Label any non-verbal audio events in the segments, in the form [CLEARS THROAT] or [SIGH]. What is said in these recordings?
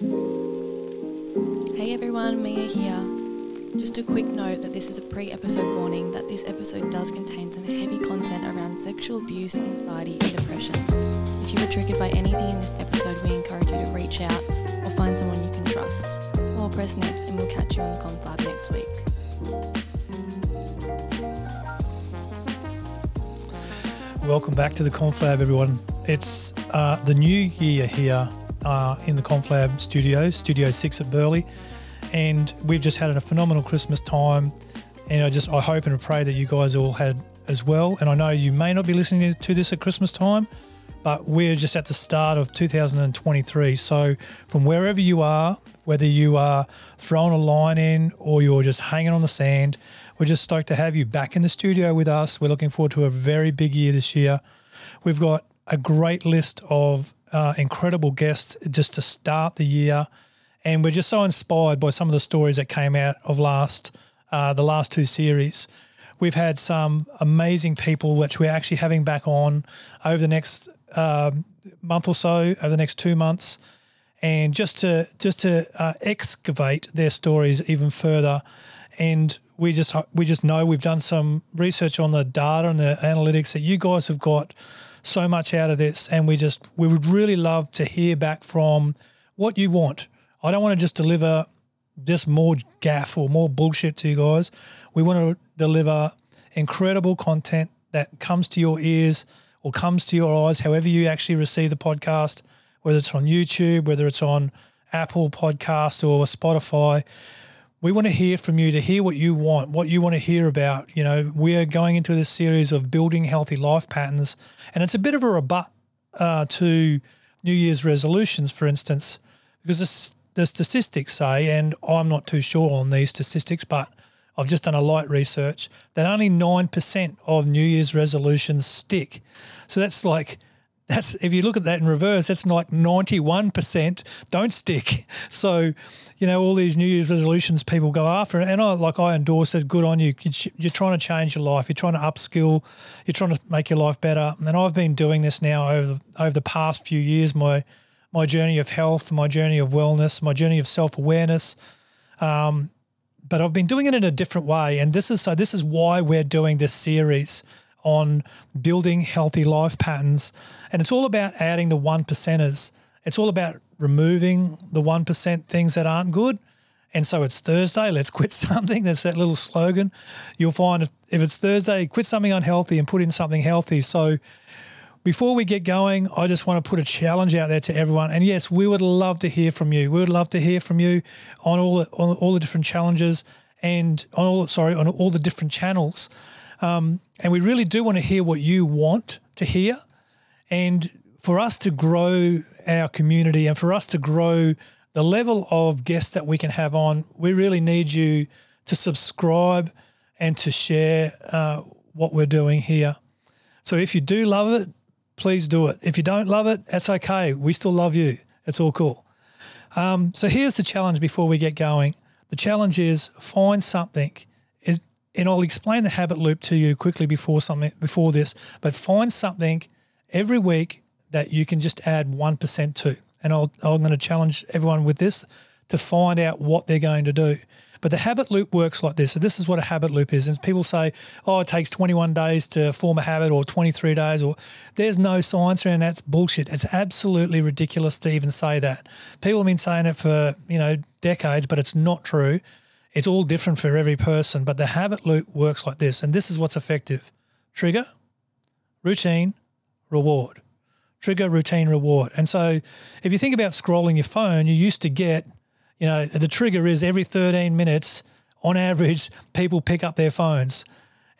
Hey everyone, Mia here. Just a quick note that this is a pre episode warning that this episode does contain some heavy content around sexual abuse, anxiety, and depression. If you were triggered by anything in this episode, we encourage you to reach out or find someone you can trust. Or press next, and we'll catch you on the conflab next week. Welcome back to the Conflab, everyone. It's uh, the new year here uh, in the Conflab studio, Studio 6 at Burleigh. And we've just had a phenomenal Christmas time. And I just, I hope and pray that you guys all had as well. And I know you may not be listening to this at Christmas time, but we're just at the start of 2023. So from wherever you are, whether you are throwing a line in or you're just hanging on the sand, we're just stoked to have you back in the studio with us. We're looking forward to a very big year this year. We've got a great list of uh, incredible guests just to start the year, and we're just so inspired by some of the stories that came out of last uh, the last two series. We've had some amazing people which we're actually having back on over the next uh, month or so, over the next two months, and just to just to uh, excavate their stories even further. And we just we just know we've done some research on the data and the analytics that you guys have got so much out of this, and we just we would really love to hear back from what you want. I don't want to just deliver just more gaff or more bullshit to you guys. We want to deliver incredible content that comes to your ears or comes to your eyes, however you actually receive the podcast, whether it's on YouTube, whether it's on Apple Podcast or Spotify we want to hear from you to hear what you want, what you want to hear about. You know, we are going into this series of building healthy life patterns, and it's a bit of a rebut uh, to New Year's resolutions, for instance, because the, the statistics say, and I'm not too sure on these statistics, but I've just done a light research that only 9% of New Year's resolutions stick. So that's like that's if you look at that in reverse, that's like 91% don't stick. [LAUGHS] So, you know, all these New Year's resolutions people go after, and I like I endorse it. Good on you. You're trying to change your life. You're trying to upskill. You're trying to make your life better. And I've been doing this now over the, over the past few years. My my journey of health, my journey of wellness, my journey of self awareness. Um, but I've been doing it in a different way, and this is so. This is why we're doing this series on building healthy life patterns. And it's all about adding the one percenters. It's all about removing the 1% things that aren't good. And so it's Thursday, let's quit [LAUGHS] something. That's that little slogan. You'll find if, if it's Thursday, quit something unhealthy and put in something healthy. So before we get going, I just want to put a challenge out there to everyone. And yes, we would love to hear from you. We would love to hear from you on all the, on all the different challenges and on all sorry on all the different channels. Um, and we really do want to hear what you want to hear. And for us to grow our community and for us to grow the level of guests that we can have on, we really need you to subscribe and to share uh, what we're doing here. So if you do love it, please do it. If you don't love it, that's okay. We still love you. It's all cool. Um, so here's the challenge before we get going. The challenge is find something and I'll explain the habit loop to you quickly before something before this, but find something every week that you can just add 1% to. And I'll, I'm going to challenge everyone with this to find out what they're going to do. But the habit loop works like this. So this is what a habit loop is. And people say, oh, it takes 21 days to form a habit or 23 days or there's no science around that's bullshit. It's absolutely ridiculous to even say that. People have been saying it for, you know, decades, but it's not true. It's all different for every person, but the habit loop works like this. And this is what's effective trigger, routine, reward. Trigger, routine, reward. And so if you think about scrolling your phone, you used to get, you know, the trigger is every 13 minutes, on average, people pick up their phones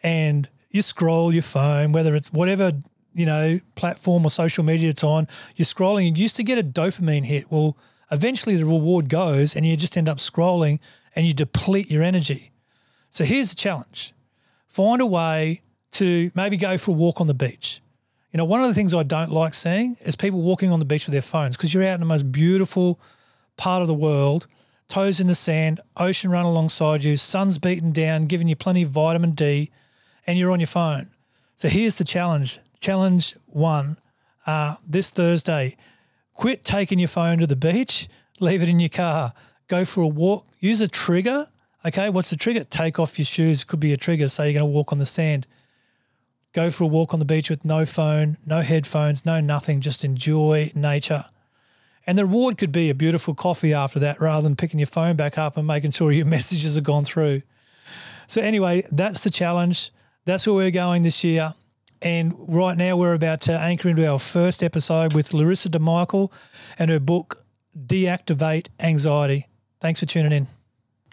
and you scroll your phone, whether it's whatever, you know, platform or social media it's on, you're scrolling. You used to get a dopamine hit. Well, eventually the reward goes and you just end up scrolling and you deplete your energy. So here's the challenge find a way to maybe go for a walk on the beach. You know, one of the things I don't like seeing is people walking on the beach with their phones because you're out in the most beautiful part of the world, toes in the sand, ocean run alongside you, sun's beaten down, giving you plenty of vitamin D, and you're on your phone. So here's the challenge. Challenge one uh, this Thursday quit taking your phone to the beach leave it in your car. Go for a walk. Use a trigger. Okay, what's the trigger? Take off your shoes. Could be a trigger. Say you're going to walk on the sand. Go for a walk on the beach with no phone, no headphones, no nothing. Just enjoy nature. And the reward could be a beautiful coffee after that rather than picking your phone back up and making sure your [LAUGHS] messages have gone through. So, anyway, that's the challenge. That's where we're going this year. And right now, we're about to anchor into our first episode with Larissa De Michiel and her book, Deactivate Anxiety. Thanks for tuning in.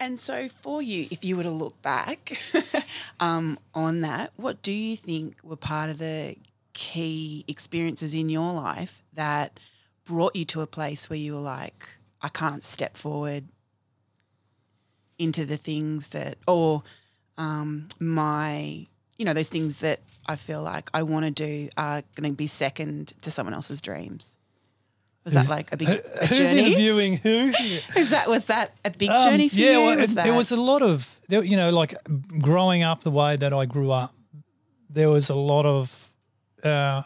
And so, for you, if you were to look back [LAUGHS] um, on that, what do you think were part of the key experiences in your life that brought you to a place where you were like, I can't step forward into the things that, or um, my, you know, those things that I feel like I want to do are going to be second to someone else's dreams. Was that like a big a Who's journey? interviewing who? [LAUGHS] Is that was that a big Um, journey for yeah, you? well, was it, was a lot of, you know, like growing up the way that I grew up, there was a lot of uh,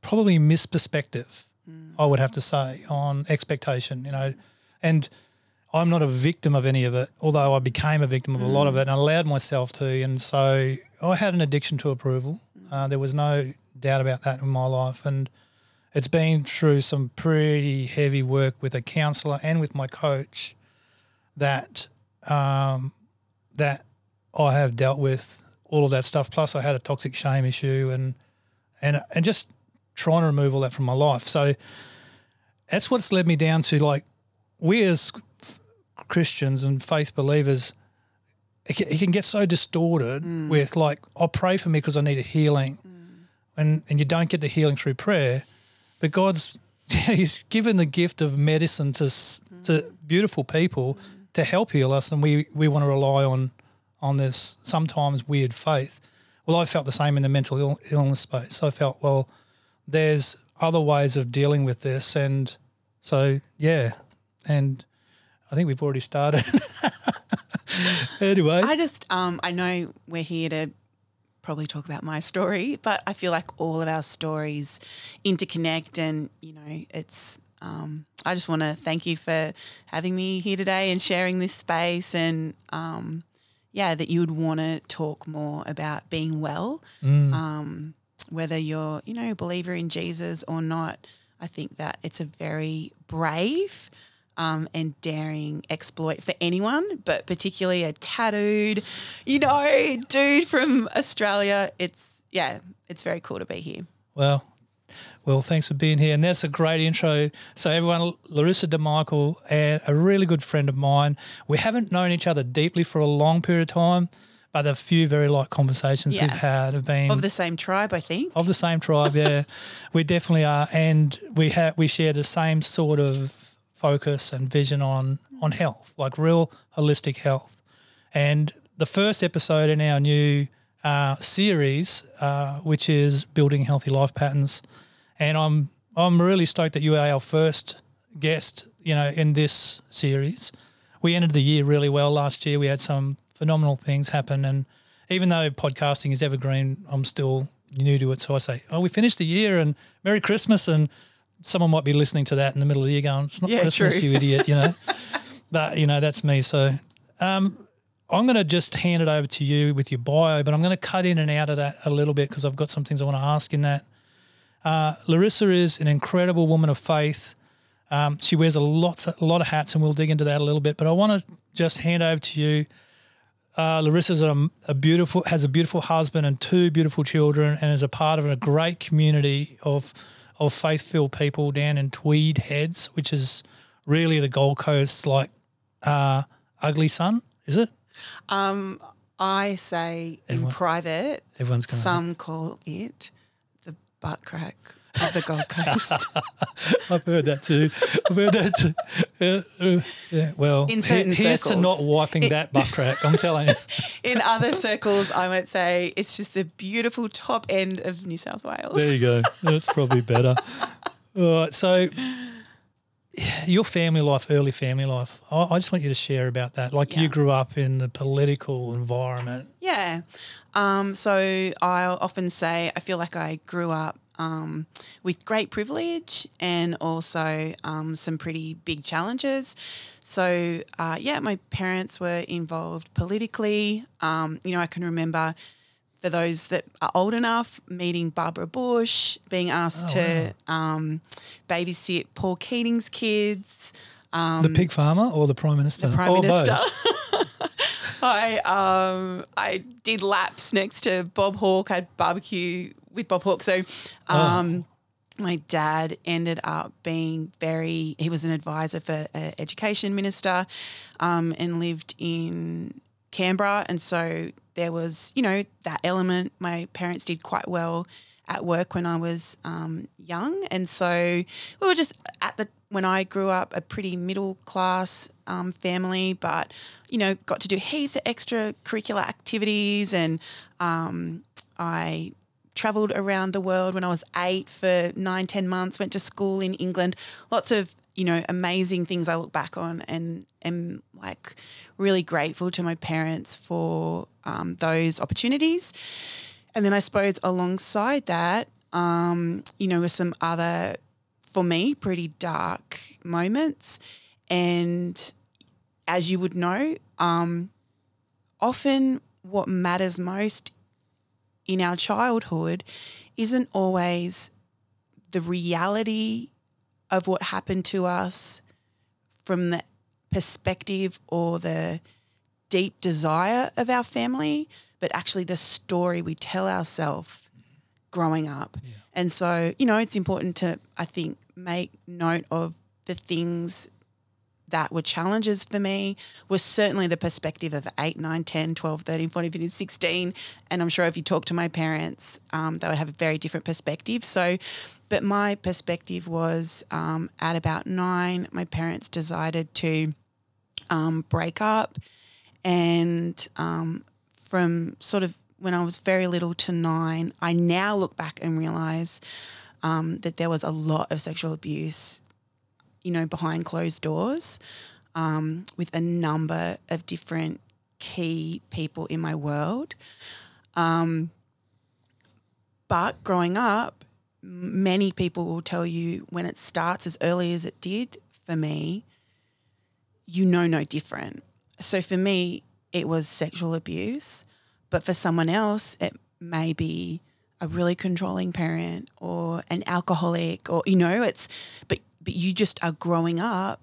probably misperspective, I would have to say, on expectation, you know. And I'm not a victim of any of it, although I became a victim of a lot of it and I allowed myself to. And so I had an addiction to approval. Uh, there was no doubt about that in my life. And it's been through some pretty heavy work with a counselor and with my coach that um, that I have dealt with all of that stuff. Plus, I had a toxic shame issue and and and just trying to remove all that from my life. So that's what's led me down to like we as Christians and faith believers. It can, it can get so distorted with like, I'll pray for me because I need a healing, and and you don't get the healing through prayer, but God's [LAUGHS] He's given the gift of medicine to to beautiful people to help heal us, and we we want to rely on on this sometimes weird faith. Well, I felt the same in the mental Ill- illness space. I felt well, there's other ways of dealing with this, and so yeah, and I think we've already started. [LAUGHS] anyway, I just, um, I know we're here to probably talk about my story, but I feel like all of our stories interconnect, and you know, it's. Um, I just want to thank you for having me here today and sharing this space, and um, yeah, that you would want to talk more about being well, um, whether you're, you know, a believer in Jesus or not. I think that it's a very brave um, and daring exploit for anyone, but particularly a tattooed, you know, dude from Australia. It's yeah, it's very cool to be here. Well, well, thanks for being here. And that's a great intro. So, everyone, Larissa De Michiel, and a really good friend of mine. We haven't known each other deeply for a long period of time, but a few very light conversations we've had have been Of the same tribe, I think. of the same tribe. Yeah, [LAUGHS] we definitely are, and we have we share the same sort of focus and vision on on health, like real holistic health. And the first episode in our new uh, series, uh, which is building healthy life patterns, and I'm I'm really stoked that you are our first guest. You know, in this series, we ended the year really well last year. We had some phenomenal things happen, and even though podcasting is evergreen, I'm still new to it. So I say, oh, we finished the year, and Merry Christmas, and someone might be listening to that in the middle of the year, going, "It's not Yeah, Christmas, you idiot," you know. [LAUGHS] but you know, that's me. So um, I'm going to just hand it over to you with your bio, but I'm going to cut in and out of that a little bit because I've got some things I want to ask in that. Uh, Larissa is an incredible woman of faith. Um, she wears a lot, a lot of hats, and we'll dig into that a little bit. But I want to just hand over to you. Uh, Larissa's a, a beautiful, has a beautiful husband and two beautiful children, and is a part of a great community of of faith-filled people down in Tweed Heads, which is really the Gold Coast, like uh, Ugly Sun, is it? Um, I say in private, Everyone's to some call it the butt crack of the Gold Coast. [LAUGHS] I've heard that too. I've heard that too. Yeah, uh, yeah. Well, In certain he- here's to circles. not wiping that butt crack. I'm telling you. [LAUGHS] in other circles, I might say it's just the beautiful top end of New South Wales. There you go. [LAUGHS] That's probably better. All right. So, your family life, early family life. I, I just want you to share about that. Like Yeah. you grew up in the political environment. Yeah. Um, so I often say I feel like I grew up um, with great privilege and also um, some pretty big challenges. So, uh, yeah, my parents were involved politically. Um, you know, I can remember for those that are old enough, meeting Barbara Bush, being asked Oh, to um, babysit Paul Keating's kids. the pig farmer or the prime minister? Um, The Prime or Minister. Both? [LAUGHS] I um I did laps next to Bob Hawke. I had barbecue with Bob Hawke. So um my dad ended up being very he was an advisor for an education minister um, and lived in Canberra. And so there was you know that element. My parents did quite well at work when I was um, young. And so we were just at the when I grew up a pretty middle class um, family but you know got to do heaps of extracurricular activities. And um, I traveled around the world when I was eight for nine, ten months, went to school in England. Lots of, you know, amazing things I look back on and am like really grateful to my parents for um, those opportunities. And then I suppose alongside that, um, you know, with some other, for me, pretty dark moments. And as you would know, um, often what matters most in our childhood isn't always the reality of what happened to us from the perspective or the deep desire of our family, but actually the story we tell ourselves growing up. And so, you know, it's important to, I think, make note of the things that were challenges for me was certainly the perspective of 8, 9, 10, 12, 13, 14, 15, 16. And I'm sure if you talk to my parents, um, they would have a very different perspective. So, but my perspective was um, at about nine, my parents decided to um, break up. And um, from sort of when I was very little to nine, I now look back and realize um, that there was a lot of sexual abuse you know, behind closed doors um, with a number of different key people in my world. Um, but growing up, many people will tell you when it starts as early as it did for me, you know no different. So for me, it was sexual abuse, but for someone else, it may be a really controlling parent or an alcoholic or you know it's but but you just are growing up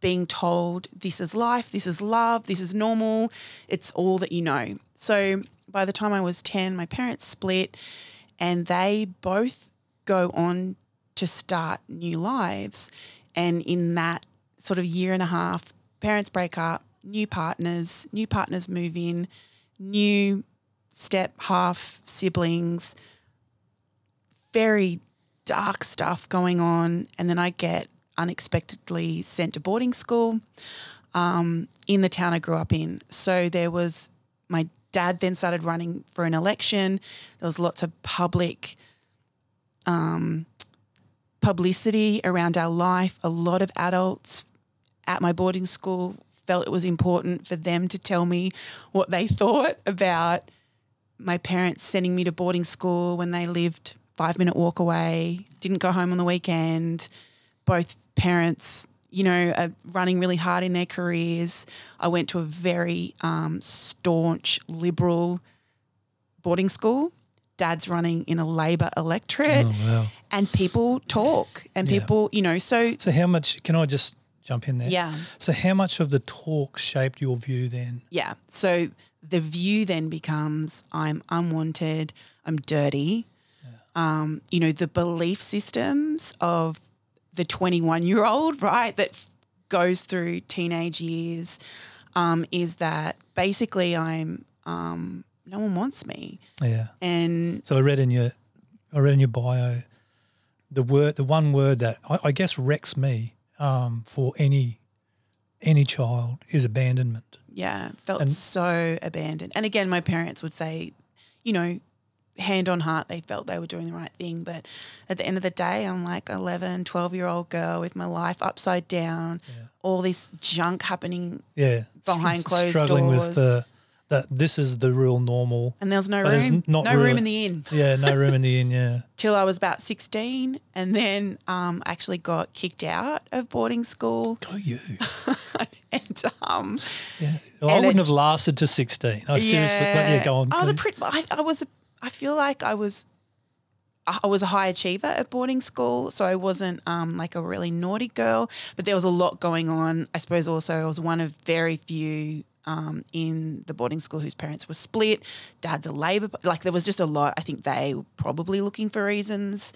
being told this is life, this is love, this is normal, it's all that you know. So by the time I was 10, my parents split and they both go on to start new lives. And in that sort of year and a half, parents break up, new partners, new partners move in, new step half siblings, very dark stuff going on. And then I get unexpectedly sent to boarding school um, in the town I grew up in. So there was my dad then started running for an election. There was lots of public um, publicity around our life. A lot of adults at my boarding school felt it was important for them to tell me what they [LAUGHS] thought about my parents sending me to boarding school when they lived five minute walk away, didn't go home on the weekend. Both parents, you know, are running really hard in their careers. I went to a very um, staunch liberal boarding school. Dad's running in a Labor electorate, Oh, wow. and people talk, and Yeah. people, you know, so So how much? Can I just jump in there? Yeah. So how much of the talk shaped your view then? Yeah. So the view then becomes I'm unwanted, I'm dirty. Um, you know, the belief systems of the 21 year old, [LAUGHS] right, that f- goes through teenage years um, is that basically I'm, um, no one wants me. Yeah. And So I read in your, I read in your bio, the word, the one word that I, I guess wrecks me um, for any, any child is abandonment. yeah, felt And- so abandoned. And again, my parents would say, you know, hand on heart, they felt they were doing the right thing. But at the end of the day, I'm like 11, 12 year old girl with my life upside down, all this junk happening. Yeah. Behind closed struggling doors. with the, that this is the real normal. And there was no there's room, not no room in the inn Yeah, no room in the inn. Yeah. [LAUGHS] till I was about 16. And then um, actually got kicked out of boarding school. Go you. [LAUGHS] And um, Yeah. Well, I wouldn't it- have lasted to 16. I seriously, yeah, go on. Oh, the I, I was. I feel like I was. I was a high achiever at boarding school, so I wasn't um, like a really naughty girl. But there was a lot going on. I suppose also I was one of very few um, in the boarding school whose parents were split. Dad's a Labor. Like there was just a lot. I think they were probably looking for reasons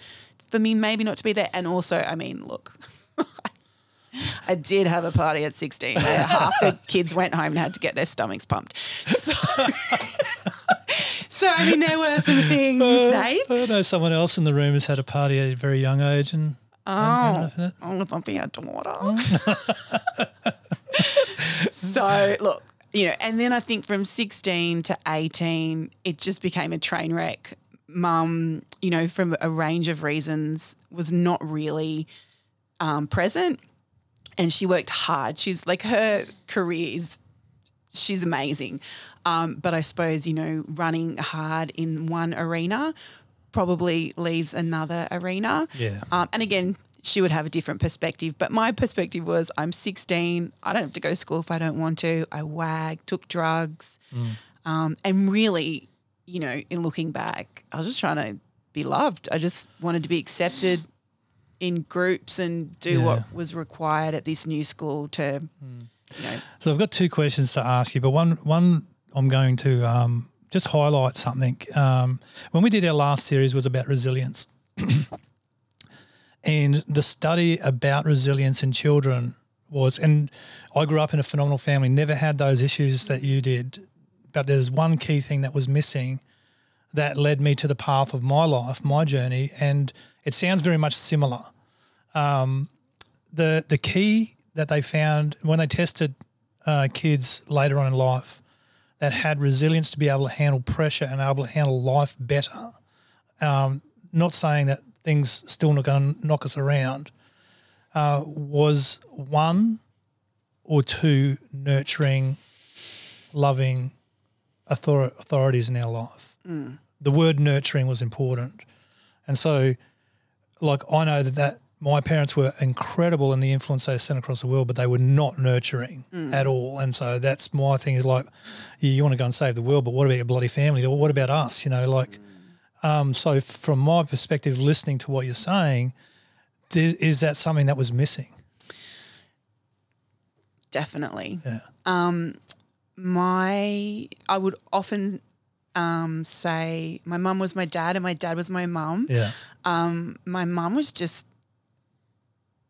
for me maybe not to be there. And also, I mean, look. [LAUGHS] I did have a party at 16 where half the kids went home and had to get their stomachs pumped. So, [LAUGHS] so I mean, there were some things, Nate. [LAUGHS] I know someone else in the room has had a party at a very young age and. Oh, oh, it's not being a daughter. so look, you know, and then I think from 16 to 18, it just became a train wreck. Mum, you know, from a range of reasons, was not really um, present, and she worked hard. She's like her career is she's amazing. Um, but I suppose, you know, running hard in one arena probably leaves another arena. Yeah. Um, and again, she would have a different perspective. But my perspective was I'm 16. I don't have to go to school if I don't want to. I wag, took drugs. Um, and really, you know, in looking back, I was just trying to be loved. I just wanted to be accepted in groups and do Yeah. what was required at this new school to, you So I've got two questions to ask you, but one one I'm going to um, just highlight something. Um, when we did our last series was about resilience, [CLEARS THROAT] and the study about resilience in children was, and I grew up in a phenomenal family, never had those issues that you did, but there's one key thing that was missing that led me to the path of my life, my journey, and it sounds very much similar. The the key that they found when they tested uh, kids later on in life that had resilience to be able to handle pressure and able to handle life better. Um, not saying that things still not going to knock us around. Uh, was one or two nurturing, loving author- authorities in our life. The word nurturing was important, and so like I know that, that my parents were incredible in the influence they sent across the world, but they were not nurturing at all. And so that's my thing is like, you, you want to go and save the world, but what about your bloody family? What about us? You know, like, um, so from my perspective, listening to what you're saying, di- is that something that was missing? definitely. Yeah. Um, my I would often um, say my mum was my dad and my dad was my mum. Yeah. Um, my mum was just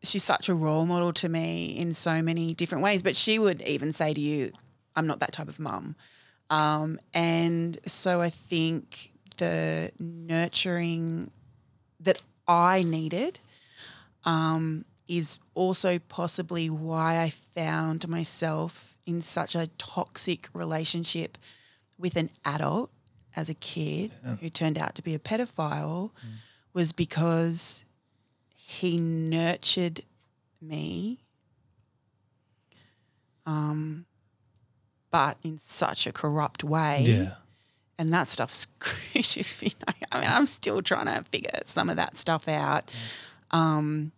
she's such a role model to me in so many different ways. But she would even say to you, "I'm not that type of mum," um, and so I think the nurturing that I needed um, is also possibly why I found myself in such a toxic relationship with an adult as a kid who turned out to be a pedophile was because he nurtured me um, but in such a corrupt way Yeah. and that stuff's [LAUGHS] you know, I mean, I'm still trying to figure some of that stuff out. Um,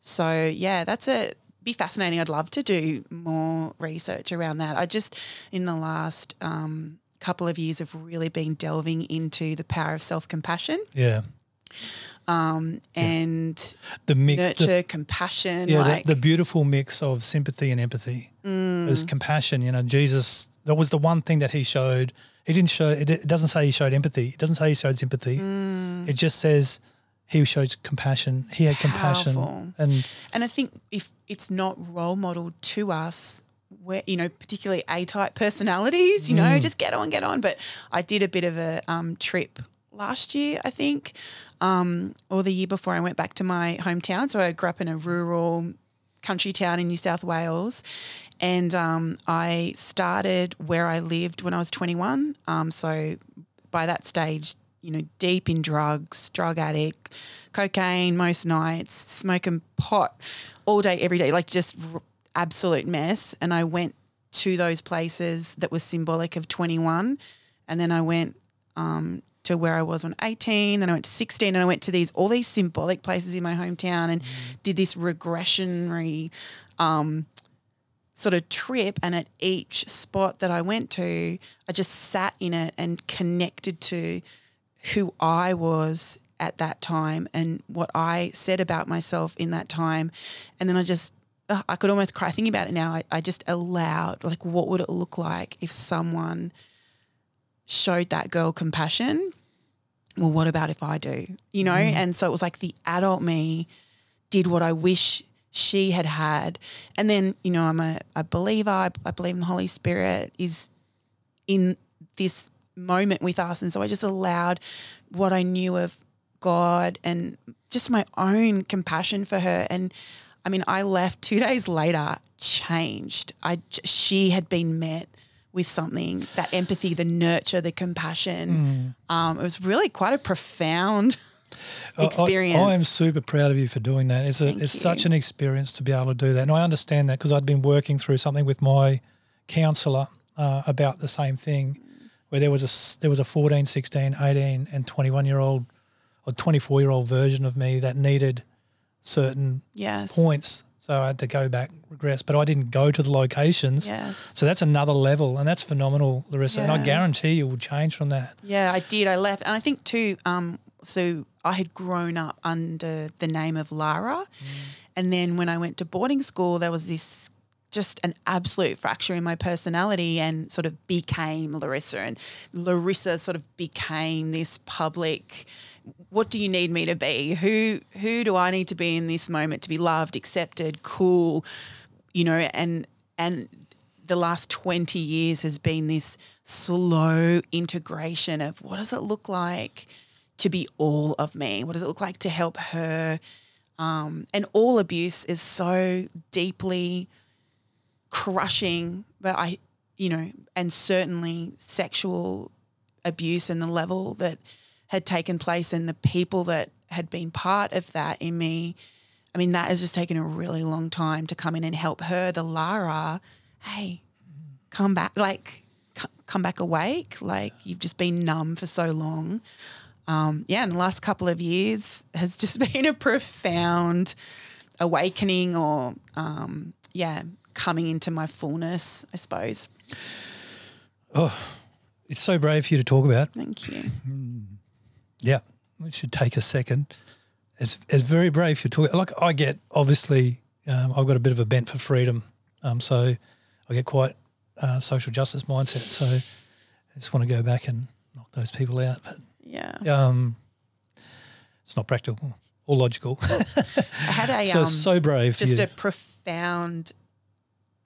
so yeah, that's a be fascinating. I'd love to do more research around that. I just in the last um, couple of years have really been delving into the power of self compassion Yeah. Um, and The mix, nurture, the, compassion. yeah, like the, the beautiful mix of sympathy and empathy. is mm. compassion. You know, Jesus, that was the one thing that he showed. He didn't show, it, it doesn't say he showed empathy. It doesn't say he showed sympathy. Mm. It just says he showed compassion. He had compassion. And And I think if it's not role modeled to us, where you know, particularly A type personalities, you know, mm. just get on, get on. But I did a bit of a um, trip last year, I think, um, or the year before I went back to my hometown. So I grew up in a rural country town in New South Wales. And um, I started where I lived when I was 21. Um, so by that stage, you know, deep in drugs, drug addict, cocaine most nights, smoking pot all day, every day, like just r- absolute mess. And I went to those places that was symbolic of 21. And then I went um, to where I was on 18, then I went to 16, and I went to these all these symbolic places in my hometown and did this regressionary um, sort of trip. And at each spot that I went to, I just sat in it and connected to who I was at that time and what I said about myself in that time. And then I just, ugh, I could almost cry thinking about it now. I, I just allowed, like, what would it look like if someone showed that girl compassion? Well, what about if I do? You know? Mm. And so it was like the adult me did what I wish she had had. And then, you know, I'm a, a believer, I, I believe in the Holy Spirit is in this moment with us. And so I just allowed what I knew of God and just my own compassion for her. And I mean, I left two [LAUGHS] days later changed. I she had been met with something that empathy, the nurture, the compassion. Um, it was really quite a profound experience. I, am super proud of you for doing that. It's a, Thank it's you. such an experience to be able to do that, and I understand that because I'd been working through something with my counsellor uh, about the same thing, where there was a there was a 14, 16, 18, and 21 year old or 24 year old version of me that needed certain yes. points. So I had to go back, regress, but I didn't go to the locations. Yes. So that's another level, and that's phenomenal, Larissa. And I guarantee you will change from that. Yeah, I did. I left, and I think too. Um, so I had grown up under the name of Lara, and then when I went to boarding school, there was this just an absolute fracture in my personality, and sort of became Larissa, and Larissa sort of became this public. What do you need me to be? Who who do I need to be in this moment to be loved, accepted, cool? You know, and and the last 20 years has been this slow integration of what does it look like to be all of me? What does it look like to help her? Um, and all abuse is so deeply crushing, but I, you know, and certainly sexual abuse and the level that had taken place and the people that had been part of that in me. I mean, that has just taken a really long time to come in and help her, the Lara. Hey, come back, like, come back awake. Like, you've just been numb for so long. Um, yeah, and the last couple of years has just [LAUGHS] been a profound awakening or, um, yeah, coming into my fullness, I suppose. Oh, it's so brave for you to talk about. Thank you. Yeah, it should take a second. It's, it's very brave You're talking Like I get, obviously, um, I've got a bit of a bent for freedom. Um, so I get quite uh, social justice mindset. So I just want to go back and knock those people out. But Yeah. um, it's not practical or logical. I had a, [LAUGHS] so um, so brave. just you. a profound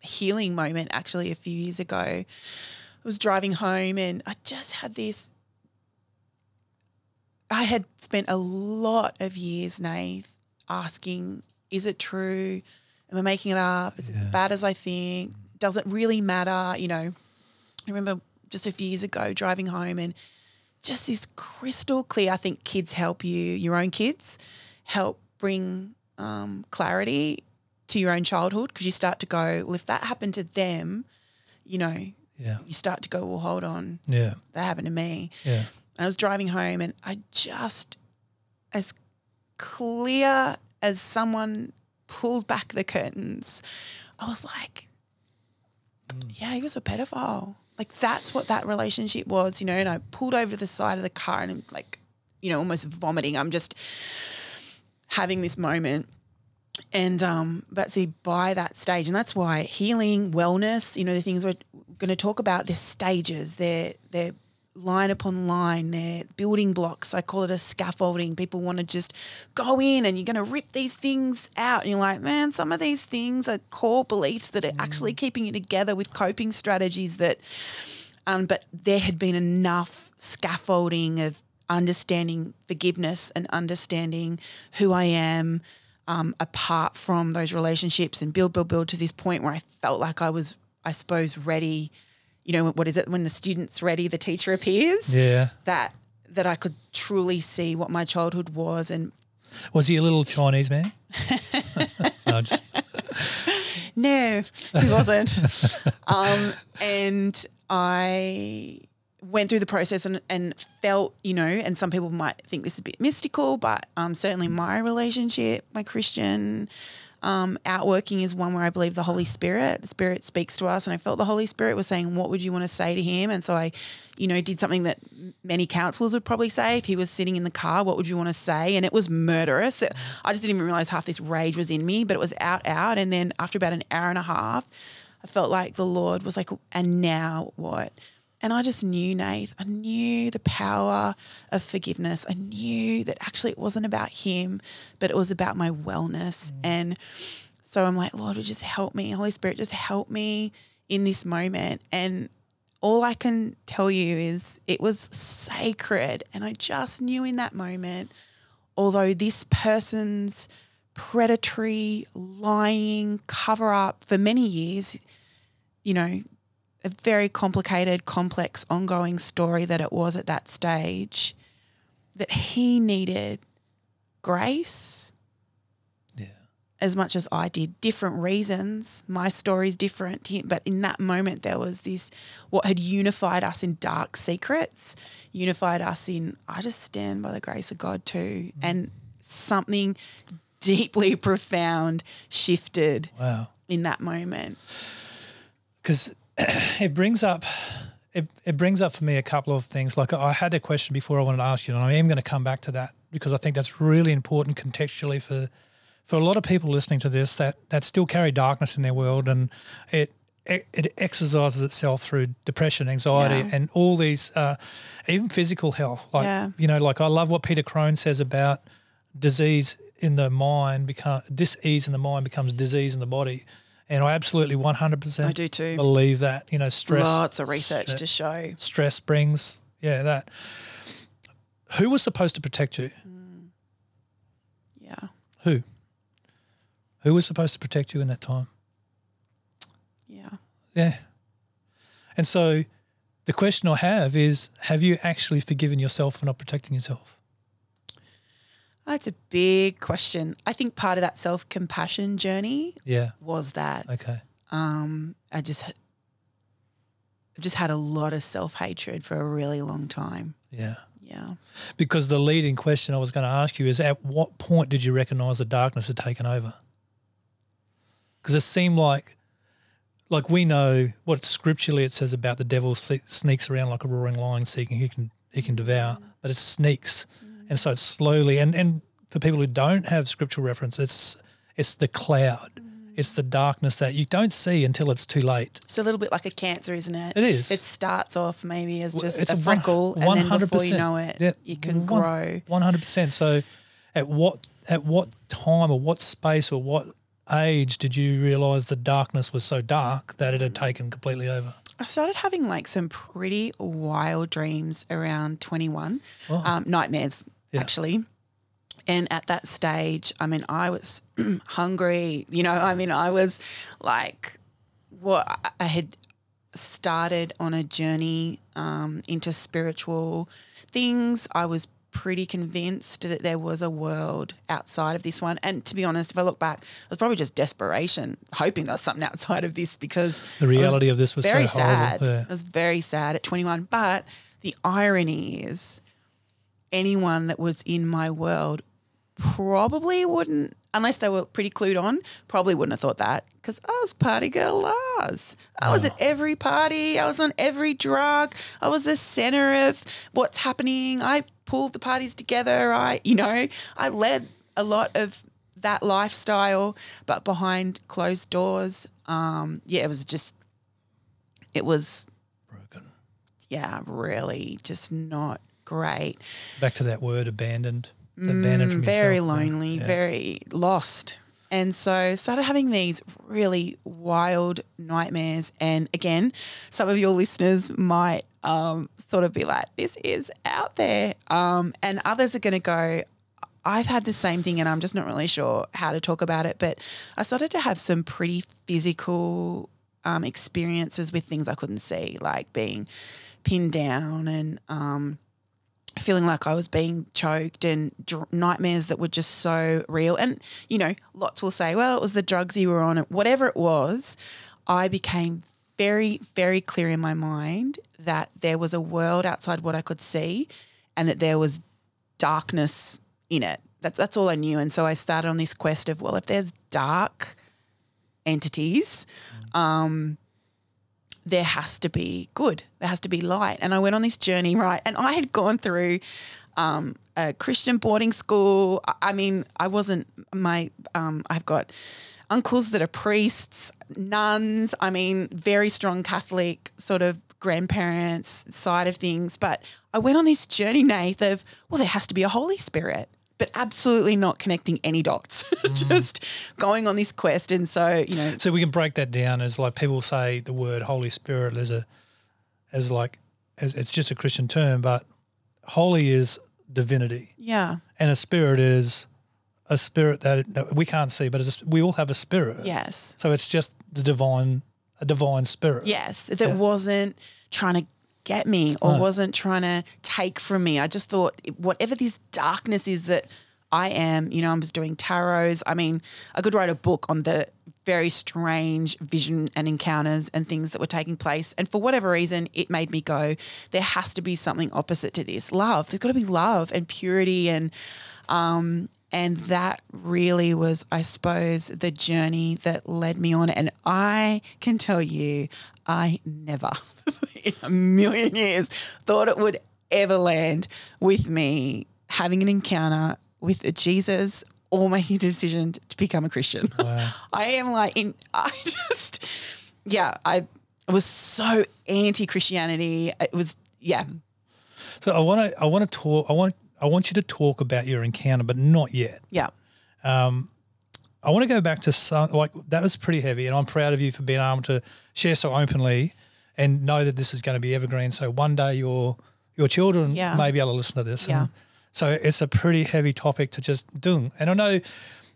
healing moment actually a few years ago. I was driving home and I just had this. I had spent a lot of years, Nath, asking, is it true? Am I making it up? Is it as bad as I think? Does it really matter? You know, I remember just a few years ago driving home and just this crystal clear. I think kids help you, your own kids help bring um, clarity to your own childhood because you start to go, well, if that happened to them, you know, yeah, you start to go, well, hold on, yeah, that happened to me. yeah. I was driving home and I just, as clear as someone pulled back the curtains, I was like, yeah, he was a pedophile. Like that's what that relationship was, you know. And I pulled over to the side of the car and I'm like, you know, almost vomiting. I'm just having this moment. And um, but see, by that stage, and that's why healing, wellness, you know, the things we're going to talk about, they're stages. They're they're line upon line. They're building blocks. I call it a scaffolding. People want to just go in and you're going to rip these things out. And you're like, man, some of these things are core beliefs that are actually keeping you together with coping strategies that, um, but there had been enough scaffolding of understanding forgiveness and understanding who I am um, apart from those relationships and build, build, build to this point where I felt like I was, I suppose, ready. You know, what is it when the student's ready, the teacher appears? Yeah. That that I could truly see what my childhood was and Was he a little Chinese man? [LAUGHS] no, just, No, he wasn't. [LAUGHS] um, and I went through the process and, and felt, you know, and some people might think this is a bit mystical, but um, certainly my relationship, my Christian um, outworking is one where I believe the Holy Spirit, the Spirit speaks to us. And I felt the Holy Spirit was saying, What would you want to say to him? And so I, you know, did something that many counselors would probably say if he was sitting in the car, What would you want to say? And it was murderous. I just didn't even realize half this rage was in me, but it was out, out. And then after about an hour and a half, I felt like the Lord was like, And now what? And I just knew, Nath, I knew the power of forgiveness. I knew that actually it wasn't about him, but it was about my wellness. Mm. And so I'm like, Lord, just help me. Holy Spirit, just help me in this moment. And all I can tell you is it was sacred. And I just knew in that moment, although this person's predatory, lying cover up for many years, you know, a very complicated, complex, ongoing story that it was at that stage, that he needed grace. Yeah. As much as I did, different reasons. My story's different, but in that moment, there was this what had unified us in dark secrets, unified us in I just stand by the grace of God too, mm. and something deeply profound shifted. Wow. In that moment. Because [CLEARS THROAT] it brings up it, it brings up for me a couple of things. Like I had a question before I wanted to ask you, and I am going to come back to that because I think that's really important contextually for for a lot of people listening to this that that still carry darkness in their world, and it it, it exercises itself through depression, anxiety, yeah. and all these uh, even physical health. Like yeah. you know, like I love what Peter Crone says about disease in the mind become disease in the mind becomes disease in the body and I absolutely 100% I do too. believe that. You know, stress. Lots of research st- to show. Stress brings, yeah, that. Who was supposed to protect you? Mm. Yeah. Who? Who was supposed to protect you in that time? Yeah. Yeah. And so the question I have is have you actually forgiven yourself for not protecting yourself? That's a big question. I think part of that self compassion journey yeah. was that. Okay. Um, I just I've just had a lot of self hatred for a really long time. Yeah. Yeah. Because the leading question I was going to ask you is at what point did you recognize the darkness had taken over? Because it seemed like, like we know what scripturally it says about the devil sneaks around like a roaring lion seeking he can he can devour, mm. but it sneaks. Mm and so it's slowly and and for people who don't have scriptural reference, it's it's the cloud. It's the darkness that you don't see until it's too late. It's a little bit like a cancer, isn't it? It is. It starts off maybe as just it's a freckle, one, and then before you know it, yeah, you can one, grow. One hundred percent. So, at what at what time or what space or what age did you realise the darkness was so dark that it had taken completely over? I started having like some pretty wild dreams around 21, oh. um, nightmares yeah. actually. And at that stage, I mean, I was [CLEARS THROAT] hungry. You know, I mean, I was like, what I had started on a journey um, into spiritual things. I was pretty convinced that there was a world outside of this one. And to be honest, if I look back, it was probably just desperation, hoping there was something [LAUGHS] outside of this because the reality of this was very so sad. Yeah. It was very sad at 21. But the irony is, anyone that was in my world probably wouldn't, unless they were pretty clued on, probably wouldn't have thought that because I was party girl Lars. I was at every party. I was on every drug. I was the center of what's happening. I pulled the parties together. I, you know, I led a lot of that lifestyle, but behind closed doors, um, yeah, it was just, it was broken. Yeah, really, just not great. Back to that word abandoned. Abandoned from mm, very yourself. lonely, yeah. very lost. And so started having these really wild nightmares. And again, some of your listeners might um, sort of be like, this is out there. Um, and others are going to go, I've had the same thing and I'm just not really sure how to talk about it. But I started to have some pretty physical um, experiences with things I couldn't see, like being pinned down and um, feeling like I was being choked and dr- nightmares that were just so real. And, you know, lots will say, well, it was the drugs you were on, whatever it was. I became very, very clear in my mind that there was a world outside what I could see and that there was darkness in it. That's, that's all I knew. And so I started on this quest of, well, if there's dark entities, um, there has to be good. There has to be light. And I went on this journey, right? And I had gone through um, a Christian boarding school. I- mean, I wasn't my. Um, I've got uncles that are priests, nuns. I mean, very strong Catholic sort of grandparents side of things. But I went on this journey, Nath, of well, there has to be a Holy Spirit. But absolutely not connecting any dots, [LAUGHS] mm. just going on this quest. And so, you know, So we can break that down as like people say the word Holy Spirit as a as like as it's just a Christian term, but holy is divinity, yeah, and a spirit is a spirit that, that we can't see, but it's, we all have a spirit. yes. So it's just the divine, a divine spirit. Yes, that wasn't trying to get me or wasn't trying to take from me. I just thought whatever this darkness is that I am, you know, I was doing tarots. I mean, I could write a book on the very strange vision and encounters and things that were taking place. And for whatever reason, it made me go, there has to be something opposite to this love. There's got to be love and purity and, um, and that really was, I suppose, the journey that led me on. And I can tell you, I never [LAUGHS] in a million years thought it would ever land with me having an encounter with a Jesus or making a decision to become a Christian. [LAUGHS] I am like, in, I just, yeah, I was so anti Christianity. It was, yeah, So I want to, I want to talk, I want, I want you to talk about your encounter, but not yet. yeah, um, I want to go back to some like that was pretty heavy, and I'm proud of you for being able to share so openly and know that this is going to be evergreen. So one day your your children Yeah. may be able to listen to this. Yeah. And so it's a pretty heavy topic to just do. And I know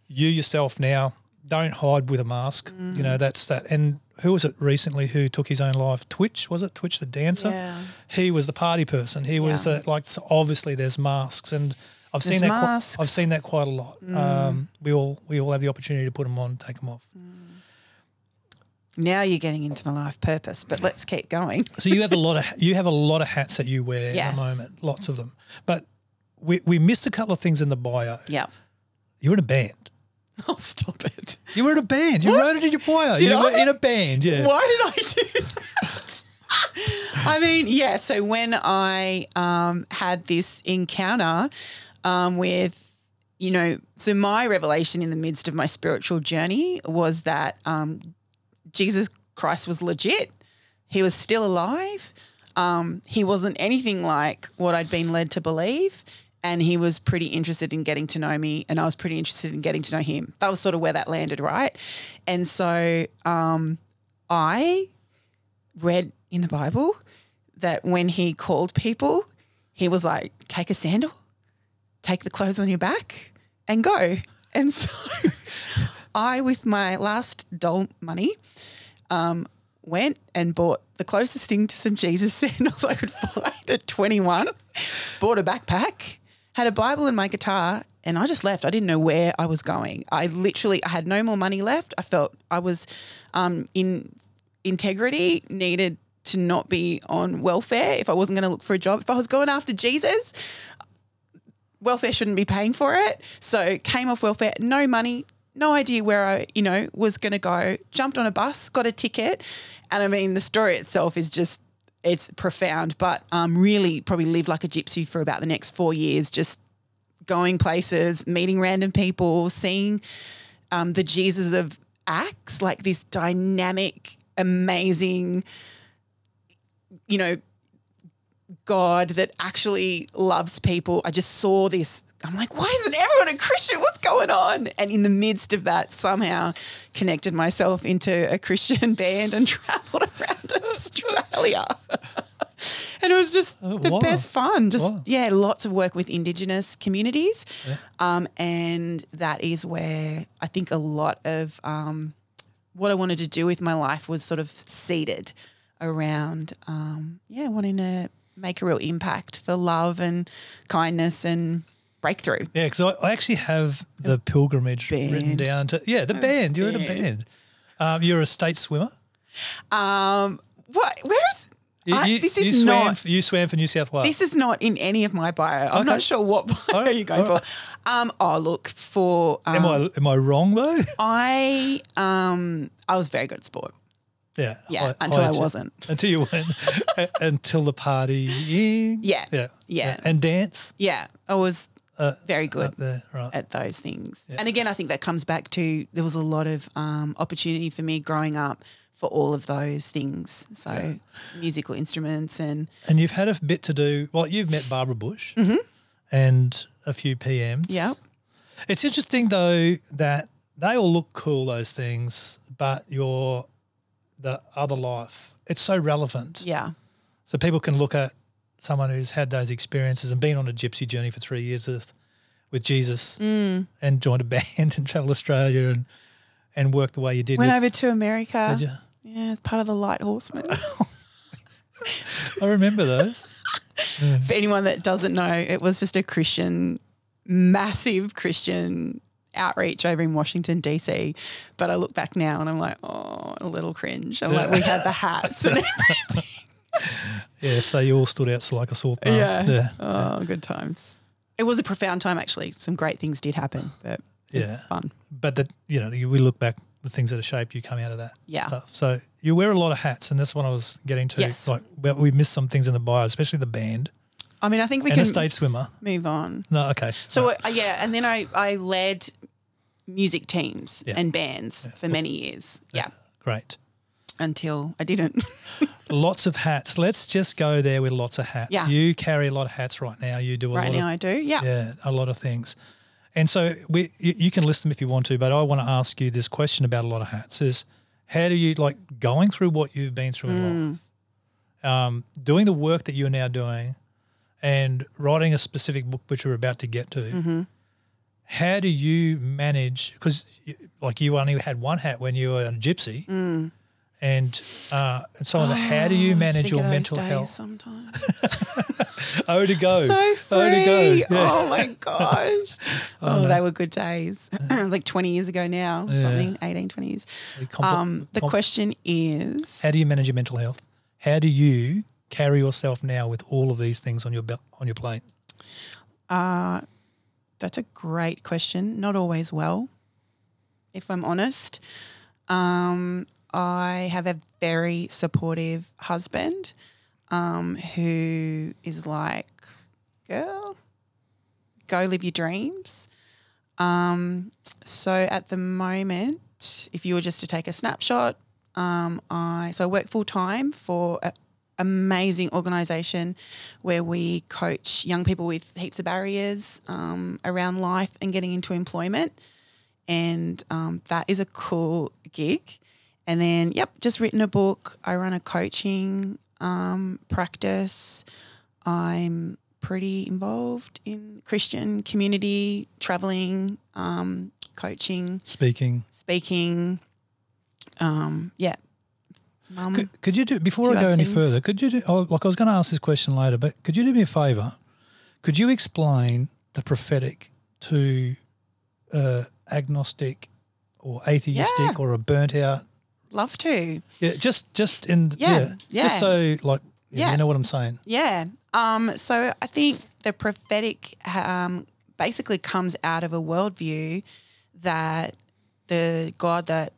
you yourself now don't hide with a mask. You know mm. that's that. And who was it recently who took his own life? Twitch was it? Twitch the dancer. Yeah. He was the party person. He was the like. So obviously, there's masks and. I've seen There's that. Qui- masks. I've seen that quite a lot. Um, we all we all have the opportunity to put them on, take them off. now you're getting into my life purpose, but let's keep going. So you have a lot of you have a lot of hats that you wear Yes. at the moment, lots of them. But we we missed a couple of things in the bio. Yeah. You were in a band. [LAUGHS] Oh, stop it. You were in a band. You wrote it in your bio. Did you were in a band. Yeah. Why did I do that? [LAUGHS] I mean, yeah. So when I um, had this encounter um, with, you know, so my revelation in the midst of my spiritual journey was that um, Jesus Christ was legit. He was still alive. Um, he wasn't anything like what I'd been led to believe. And he was pretty interested in getting to know me, and I was pretty interested in getting to know him. That was sort of where that landed, right? And so um, I read in the Bible that when he called people, he was like, take a sandal, take the clothes on your back, and go. And so [LAUGHS] I, with my last dole money, um, went and bought the closest thing to some Jesus [LAUGHS] sandals I could find at 21, bought a backpack, had a Bible and my guitar, and I just left. I didn't know where I was going. I literally, I had no more money left. I felt I was um, in integrity, needed to not be on welfare if I wasn't going to look for a job. If I was going after Jesus, welfare shouldn't be paying for it. So came off welfare, no money, no idea where I, you know, was going to go. Jumped on a bus, got a ticket, and I mean the story itself is just it's profound. But um, really probably lived like a gypsy for about the next four years, just going places, meeting random people, seeing um, the Jesus of Acts, like this dynamic, amazing, you know, God that actually loves people. I just saw this. I'm like, why isn't everyone a Christian? What's going on? And in the midst of that, somehow connected myself into a Christian [LAUGHS] band and traveled around Australia. [LAUGHS] and it was just Oh, the wow. best fun. Just, Wow. yeah, lots of work with Indigenous communities. Um, and that is where I think a lot of um, what I wanted to do with my life was sort of seated around, um, yeah, wanting to make a real impact for love and kindness and breakthrough. Yeah, because I, I actually have the pilgrimage written down to yeah the band. You're in a band. band. Um, you're a state swimmer. Um, what? Where's You, I- this you is swam, not. You swam for New South Wales. This is not in any of my bio. I'm Okay. not sure what bio Alright, you're going alright. for. Um, oh, look for. Um, am I am I wrong though? I um I was very good at sport. Yeah. Yeah, until I legit. wasn't. [LAUGHS] Until you went. until the party. Yeah, Yeah. yeah. And dance. Yeah, I was Uh, very good there, right. at those things. And again, I think that comes back to there was a lot of um, opportunity for me growing up for all of those things. So musical instruments and And you've had a bit to do. Well, you've met Barbara Bush and a few PMs. Mm-hmm. It's interesting though that they all look cool, those things, but your the other life, it's so relevant. yeah, So people can look at someone who's had those experiences and been on a gypsy journey for three years with with Jesus Mm. and joined a [LAUGHS] band and travelled Australia and and worked the way you did. went with, over to America. Did you? Yeah, as part of the Light Horsemen. [LAUGHS] I remember those. [LAUGHS] for anyone that doesn't know, it was just a Christian, massive Christian outreach over in Washington DC. But I look back now and I'm like, oh, a little cringe. I'm like, we had the hats and [LAUGHS] everything. Yeah, so you all stood out like a sore thumb. yeah. yeah. Oh, good times. It was a profound time actually. Some great things did happen, but Yeah. it's fun. but that you know we look back the things that have shaped you come out of that Yeah. stuff so you wear a lot of hats and that's what i was getting to Yes. like we missed some things in the bio especially the band I mean, I think we and can a state swimmer move on. no okay So uh, yeah, and then I I led music teams Yeah. and bands for many years. Yeah. great Until I didn't. [LAUGHS] lots of hats let's just go there with lots of hats Yeah. you carry a lot of hats right now you do a lot. right lot now of I do. Yeah. yeah a lot of things and so we you, you can list them if you want to but i want to ask you this question about a lot of hats is how do you like going through what you've been through in life um, doing the work that you're now doing and writing a specific book which we're about to get to how do you manage because like you only had one hat when you were a gypsy and uh, and so on the, how do you manage your Think of those mental health Sometimes. [LAUGHS] oh to go so oh to free. go yeah. Oh my gosh. [LAUGHS] oh, they were good days. [CLEARS THROAT] it was like 20 years ago now, Yeah. something, 18, 20 years. Compl- Um, the com- question is How do you manage your mental health? How do you carry yourself now with all of these things on your belt, on your plate? uh, that's a great question. Not always well, if I'm honest. Um, I have a very supportive husband um, who is like, girl, go live your dreams. Um, so at the moment, if you were just to take a snapshot, um, I so I work full time for an amazing organisation where we coach young people with heaps of barriers um, around life and getting into employment, and um, that is a cool gig. And then, yep, just written a book. I run a coaching um, practice. I'm pretty involved in Christian community, traveling, um, coaching, Speaking. speaking. Um, yeah. Mum, Could, could you do before I go any things. further? Could you do? Oh, like I was going to ask this question later, but could you do me a favour? Could you explain the prophetic to uh, agnostic or atheistic Yeah. or a burnt out? love to. Yeah, just just in Yeah, yeah. just so like yeah. Yeah. you know what I'm saying. Yeah. Um, so I think the prophetic um, basically comes out of a worldview that the God that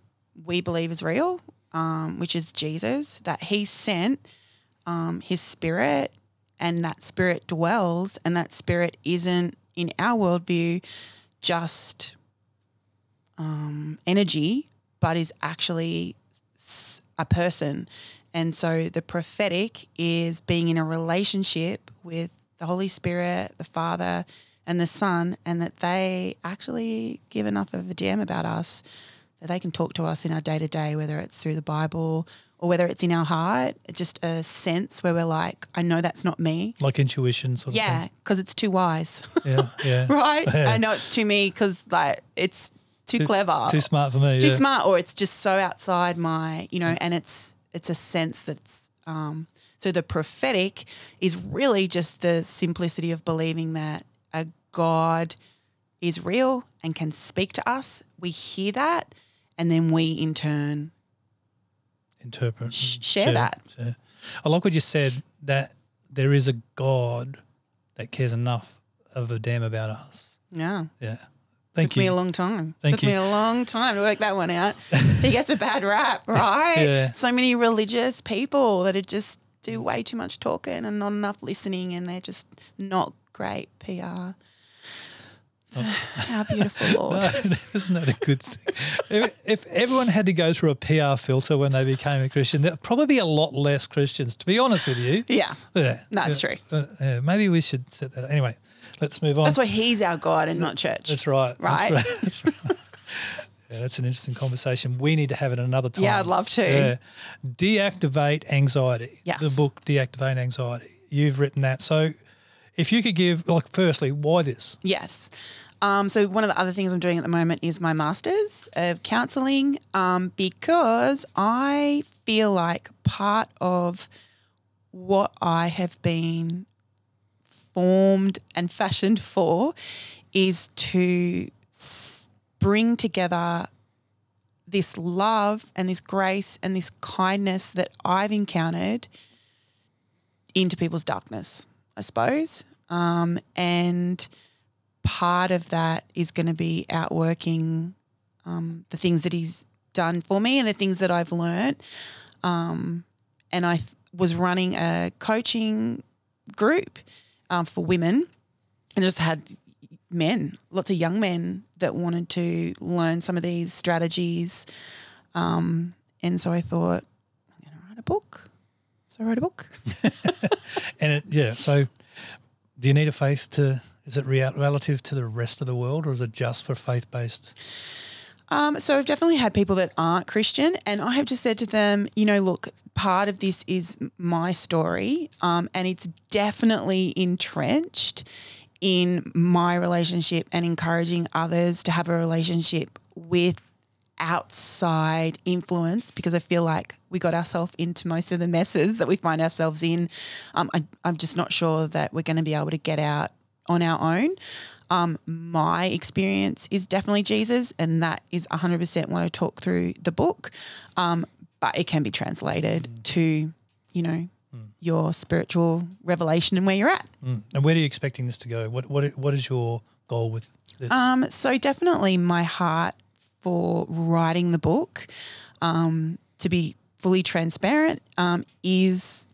we believe is real, um, which is Jesus, that He sent um, His Spirit, and that Spirit dwells, and that Spirit isn't in our worldview just um, energy, but is actually a person. And so the prophetic is being in a relationship with the Holy Spirit, the Father, and the Son, and that they actually give enough of a damn about us they can talk to us in our day to day, whether it's through the Bible or whether it's in our heart, just a sense where we're like, I know that's not me. Like intuition sort of Yeah, because it's too wise. Yeah. Yeah. [LAUGHS] right? Yeah. I know it's too me because like it's too, clever, Too smart for me. too yeah. smart or it's just so outside my you know and it's it's a sense that's Um, so the prophetic is really just the simplicity of believing that a God is real and can speak to us. We hear that, and then we in turn Interpret. Sh- and share that. share. I like what you said that there is a God that cares enough of a damn about us. yeah. Yeah. Thank Took you. me a long time. Thank Took me a long time to work that one out. [LAUGHS] he gets a bad rap, right? Yeah. So many religious people that are just do way too much talking and not enough listening, and they're just not great PR. Our beautiful Lord. [LAUGHS] No, [LAUGHS] isn't that a good thing? If, if everyone had to go through a PR filter when they became a Christian, there'd probably be a lot less Christians, to be honest with you. Yeah. Yeah. That's yeah. true. Uh, yeah, maybe we should set that. Anyway, let's move on. That's why he's our God and not church. That's right. That's Right? [LAUGHS] That's right. Yeah, that's an interesting conversation. We need to have it another time. Yeah, I'd love to. Yeah. Deactivate anxiety. Yes. The book Deactivate Anxiety. You've written that. So if you could give, like, firstly, why this? Yes. Um, so one of the other things I'm doing at the moment is my masters of counselling um, because I feel like part of what I have been formed and fashioned for is to bring together this love and this grace and this kindness that I've encountered into people's darkness, I suppose. Um, and part of that is going to be outworking um, the things that he's done for me and the things that I've learned. Um, and I th- was running a coaching group um, for women and just had men, lots of young men that wanted to learn some of these strategies. Um, and so I thought, I'm going to write a book. So I wrote a book. [LAUGHS] And it, yeah, so do you need a faith to, is it relative to the rest of the world or is it just for faith based? Um, so I've definitely had people that aren't Christian, and I have just said to them, you know, look, part of this is my story, um, and it's definitely entrenched in my relationship and encouraging others to have a relationship with outside influence because I feel like we got ourselves into most of the messes that we find ourselves in. Um, I, I'm just not sure that we're going to be able to get out on our own. Um, my experience is definitely Jesus, and that is 100% what I talk through the book. Um, but it can be translated to, you know, your spiritual revelation and where you're at. And where are you expecting this to go? What, what, what is your goal with this? Um, so definitely my heart for writing the book, um, to be fully transparent, um, is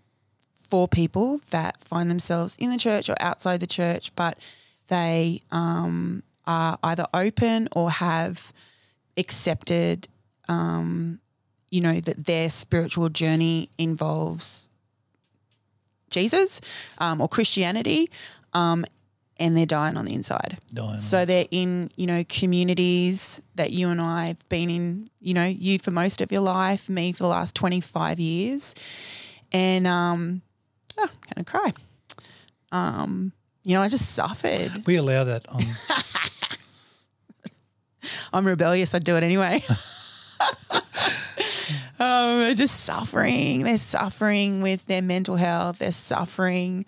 for people that find themselves in the church or outside the church, but they um, are either open or have accepted, um, you know, that their spiritual journey involves Jesus um, or Christianity, um, and they're dying on the inside. Dying so the they're in, you know, communities that you and I have been in, you know, you for most of your life, me for the last 25 years. And, um, oh, kind of cry. Um, you know, I just suffered. we allow that on. [LAUGHS] I'm rebellious. I'd do it anyway. [LAUGHS] um, they're just suffering. They're suffering with their mental health. They're suffering,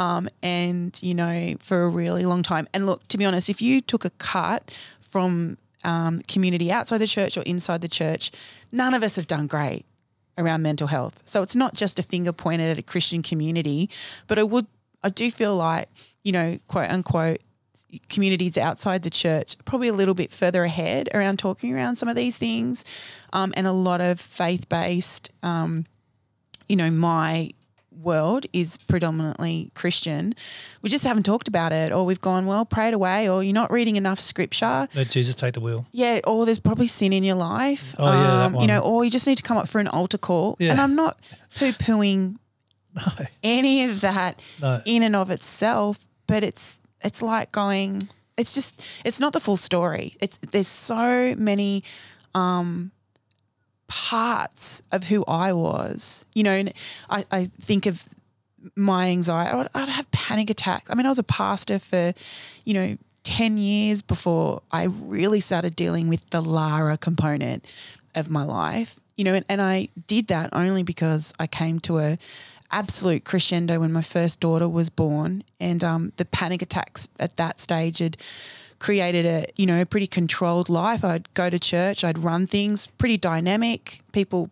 um, and you know, for a really long time. And look, to be honest, if you took a cut from um, community outside the church or inside the church, none of us have done great around mental health. So it's not just a finger pointed at a Christian community, but I would, I do feel like, you know, quote unquote, communities outside the church probably a little bit further ahead around talking around some of these things um, and a lot of faith-based um, you know my world is predominantly christian we just haven't talked about it or we've gone well pray it away or you're not reading enough scripture Let Jesus take the wheel. yeah, or there's probably sin in your life. Oh, yeah, that um, one. You know, or you just need to come up for an altar call. Yeah. And I'm not poo pooing [LAUGHS] No. any of that No. in and of itself, but it's it's like going. It's just it's not the full story. It's there's so many um, parts of who I was. You know, and I, I think of my anxiety. I would, I'd have panic attacks. I mean, I was a pastor for, you know, 10 years before I really started dealing with the Lara component of my life. you know, and, and I did that only because I came to a absolute crescendo when my first daughter was born, and um, the panic attacks at that stage had created a you know pretty controlled life. I'd go to church, I'd run things, pretty dynamic. People,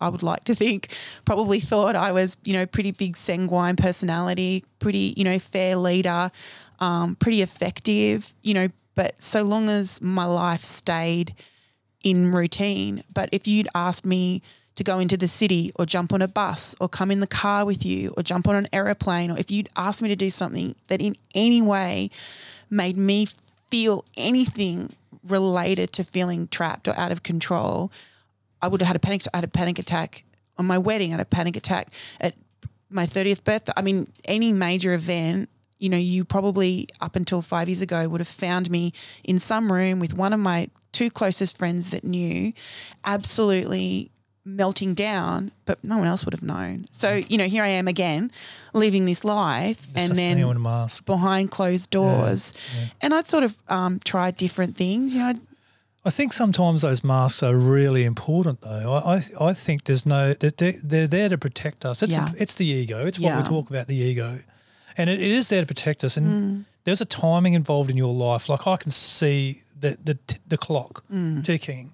I would like to think, [LAUGHS] probably thought I was you know pretty big sanguine personality, pretty you know fair leader, um, pretty effective. You know, but so long as my life stayed in routine. But if you'd asked me to go into the city or jump on a bus or come in the car with you or jump on an aeroplane or if you'd asked me to do something that in any way made me feel anything related to feeling trapped or out of control, I would have had a panic. I had a panic attack on my wedding. I had a panic attack at my thirtieth birthday. I mean, any major event. You know, you probably up until five years ago would have found me in some room with one of my two closest friends that knew, absolutely melting down, but no one else would have known. So, you know, here I am again, living this life and then behind closed doors. Yeah, yeah. And I'd sort of um, tried different things, you know. I'd, I think sometimes those masks are really important, though. I I, I think there's no they're, they're there to protect us. It's Yeah. a, it's the ego. It's what Yeah. we talk about the ego, and it, it is there to protect us. And Mm. there's a timing involved in your life. Like I can see the the, t- the clock Mm. ticking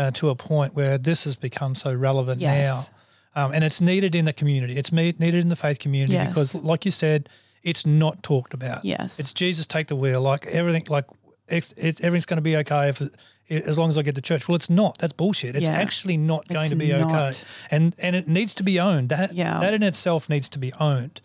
uh, to a point where this has become so relevant Yes. now, um, and it's needed in the community. It's me- needed in the faith community Yes. because, like you said, it's not talked about. Yes. it's Jesus take the wheel. Like everything, like it's, it's everything's going to be okay if as long as I get to church. Well, it's not. That's bullshit. It's Yeah. actually not going It's to be okay, and and it needs to be owned. That Yeah. that in itself needs to be owned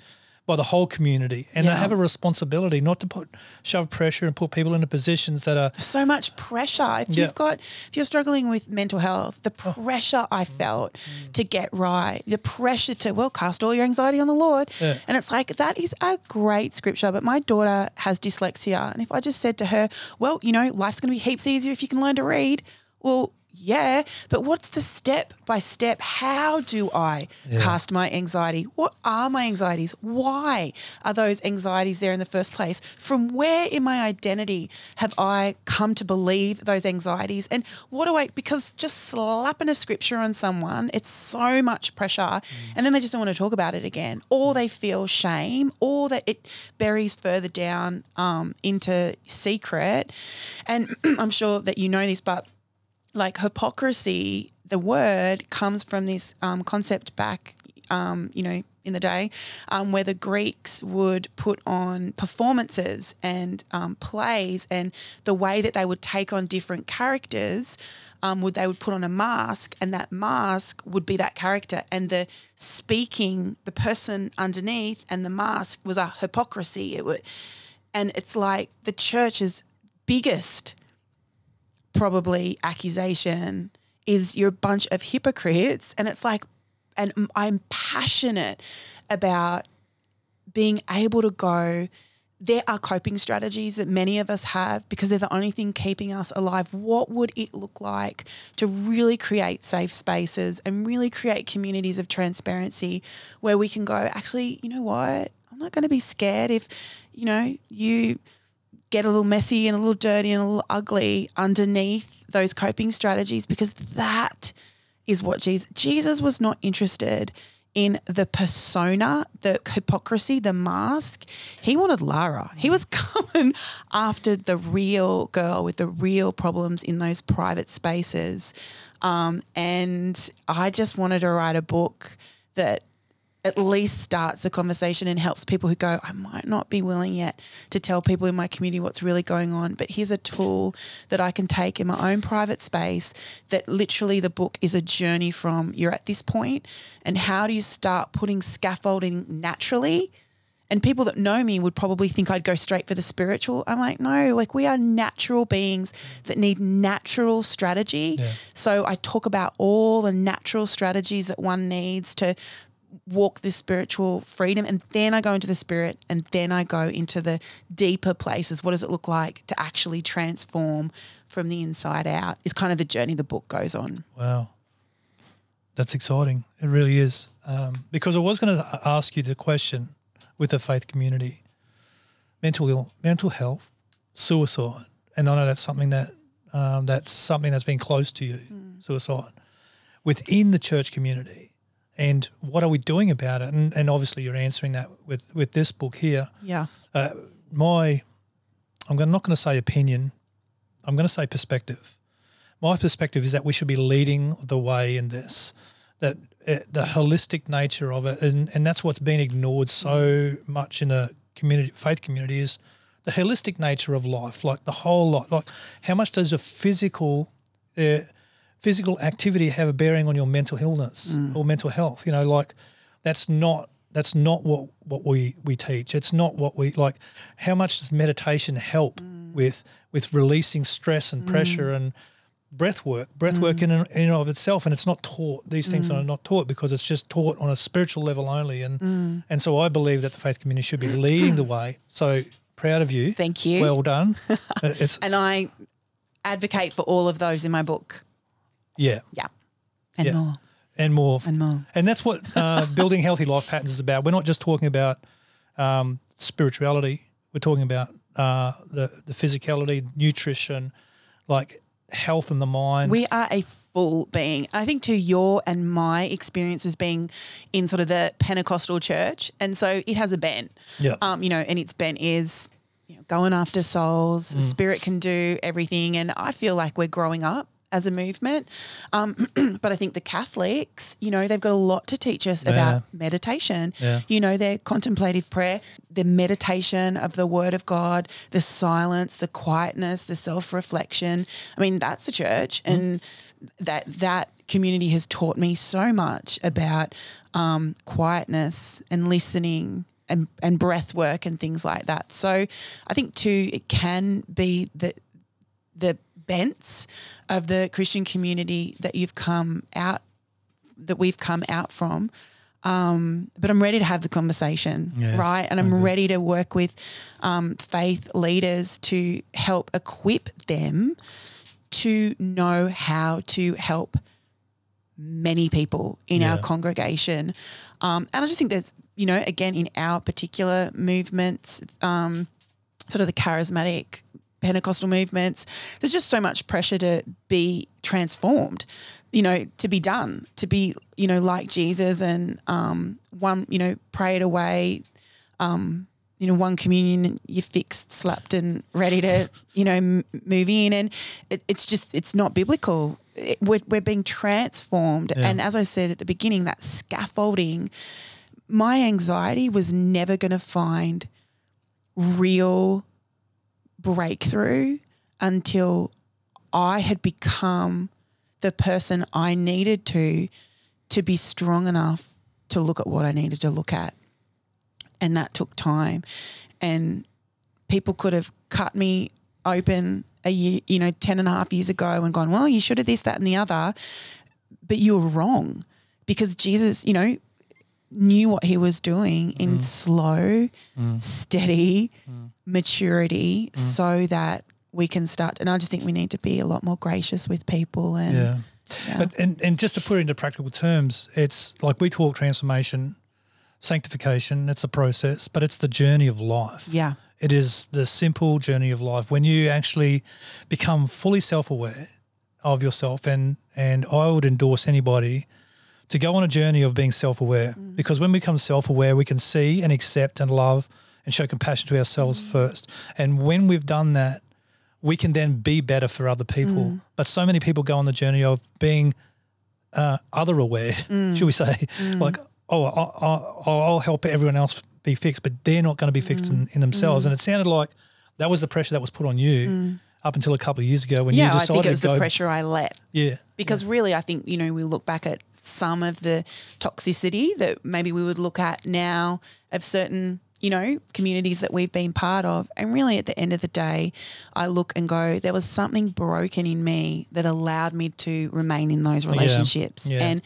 by the whole community, and Yeah. they have a responsibility not to put shove pressure and put people into positions that are so much pressure. If Yeah. you've got, if you're struggling with mental health, the oh. pressure I felt mm. to get right, the pressure to, well, cast all your anxiety on the Lord. Yeah. And it's like, that is a great scripture. But my daughter has dyslexia. And if I just said to her, well, you know, life's going to be heaps easier if you can learn to read, well, yeah, but what's the step by step? How do I cast my anxiety? What are my anxieties? Why are those anxieties there in the first place? From where in my identity have I come to believe those anxieties? And what do I, because just slapping a scripture on someone, it's so much pressure. And then they just don't want to talk about it again, or they feel shame, or that it buries further down um, into secret. And [CLEARS THROAT] I'm sure that you know this, but like hypocrisy, the word comes from this um, concept back, um, you know, in the day, um, where the Greeks would put on performances and um, plays, and the way that they would take on different characters, um, would they would put on a mask, and that mask would be that character, and the speaking, the person underneath, and the mask was a hypocrisy. It would, and it's like the church's biggest probably accusation is you're a bunch of hypocrites and it's like and I'm passionate about being able to go there are coping strategies that many of us have because they're the only thing keeping us alive. What would it look like to really create safe spaces and really create communities of transparency where we can go, actually, you know what? I'm not going to be scared if, you know, you get a little messy and a little dirty and a little ugly underneath those coping strategies because that is what Jesus Jesus was not interested in the persona, the hypocrisy, the mask. He wanted Lara. He was [LAUGHS] coming after the real girl with the real problems in those private spaces. Um, and I just wanted to write a book that at least starts the conversation and helps people who go, I might not be willing yet to tell people in my community what's really going on, but here's a tool that I can take in my own private space that literally the book is a journey from you're at this point and how do you start putting scaffolding naturally? And people that know me would probably think I'd go straight for the spiritual. I'm like, no, like we are natural beings that need natural strategy. Yeah. So I talk about all the natural strategies that one needs to walk this spiritual freedom and then I go into the spirit and then I go into the deeper places. What does it look like to actually transform from the inside out? Is kind of the journey the book goes on. Wow. That's exciting. It really is. Um, because I was going to ask you the question with the faith community mental ill, mental health, suicide. And I know that's something that um, that's something that's been close to you, suicide. within the church community, and what are we doing about it? And, and obviously, you're answering that with with this book here. Yeah. Uh, my, I'm not going to say opinion. I'm going to say perspective. My perspective is that we should be leading the way in this. That uh, the holistic nature of it, and, and that's what's been ignored so much in the community, faith community, is the holistic nature of life. Like the whole lot. Like how much does a physical, uh, physical activity have a bearing on your mental illness mm. or mental health? You know, like that's not that's not what what we we teach. It's not what we like. How much does meditation help mm. with with releasing stress and mm. pressure and breath work, breath work in and, in and of itself, and it's not taught. These things are not taught because it's just taught on a spiritual level only, and and so I believe that the faith community should be leading the way. [CLEARS THROAT] So proud of you. Thank you. Well done. [LAUGHS] And I advocate for all of those in my book. Yeah, Yeah. And Yeah. more. and more, And more. and that's what uh, [LAUGHS] building healthy life patterns is about. We're not just talking about um, spirituality. We're talking about uh, the the physicality, nutrition, like health in the mind. We are a full being. I think to your and my experiences being in sort of the Pentecostal church, and so it has a bent. Yeah. Um, you know, and its bent is you know, going after souls. Mm. Spirit can do everything, and I feel like we're growing up as a movement. Um, [CLEARS THROAT] but I think the Catholics, you know, they've got a lot to teach us about meditation. Yeah. You know, their contemplative prayer, the meditation of the Word of God, the silence, the quietness, the self reflection. I mean, that's the church, and that that community has taught me so much about um, quietness and listening. And, and breath work and things like that. So I think too it can be that the bents of the Christian community that you've come out that we've come out from. Um, but I'm ready to have the conversation, Yes, right? And I'm ready to work with um, faith leaders to help equip them to know how to help many people in our congregation. Um, and I just think there's, you know, again, in our particular movements, um, sort of the charismatic Pentecostal movements, there's just so much pressure to be transformed, you know, to be done, to be, you know, like Jesus and um, one, you know, prayed away, um, you know, one communion, you're fixed, slapped, and ready to, you know, m- move in. And it, it's just, it's not biblical. It, we're, we're being transformed. Yeah. And as I said at the beginning, that scaffolding, my anxiety was never going to find real breakthrough until I had become the person I needed to to be strong enough to look at what I needed to look at. And that took time. And people could have cut me open a year, you know, 10 and a half years ago and gone, well, you should have this, that, and the other. But you were wrong because Jesus, you know, knew what he was doing in mm. slow, mm. steady mm. maturity so that we can start. And I just think we need to be a lot more gracious with people. And Yeah. Yeah. But and, and just to put it into practical terms, it's like we talk transformation, sanctification, it's a process, but it's the journey of life. yeah, It is the simple journey of life. When you actually become fully self aware of yourself and and I would endorse anybody to go on a journey of being self aware. Mm. Because when we become self aware, we can see and accept and love and show compassion to ourselves mm. first. And when we've done that, we can then be better for other people. Mm. But so many people go on the journey of being uh, other aware, [LAUGHS] should we say? Like, oh, I, I, I'll help everyone else be fixed, but they're not going to be fixed in, in themselves. And it sounded like that was the pressure that was put on you up until a couple of years ago when yeah. you I think it was to go. the pressure I let Yeah, because really, I think you know we look back at some of the toxicity that maybe we would look at now of certain you know communities that we've been part of, and really at the end of the day, I look and go, there was something broken in me that allowed me to remain in those relationships, Yeah. and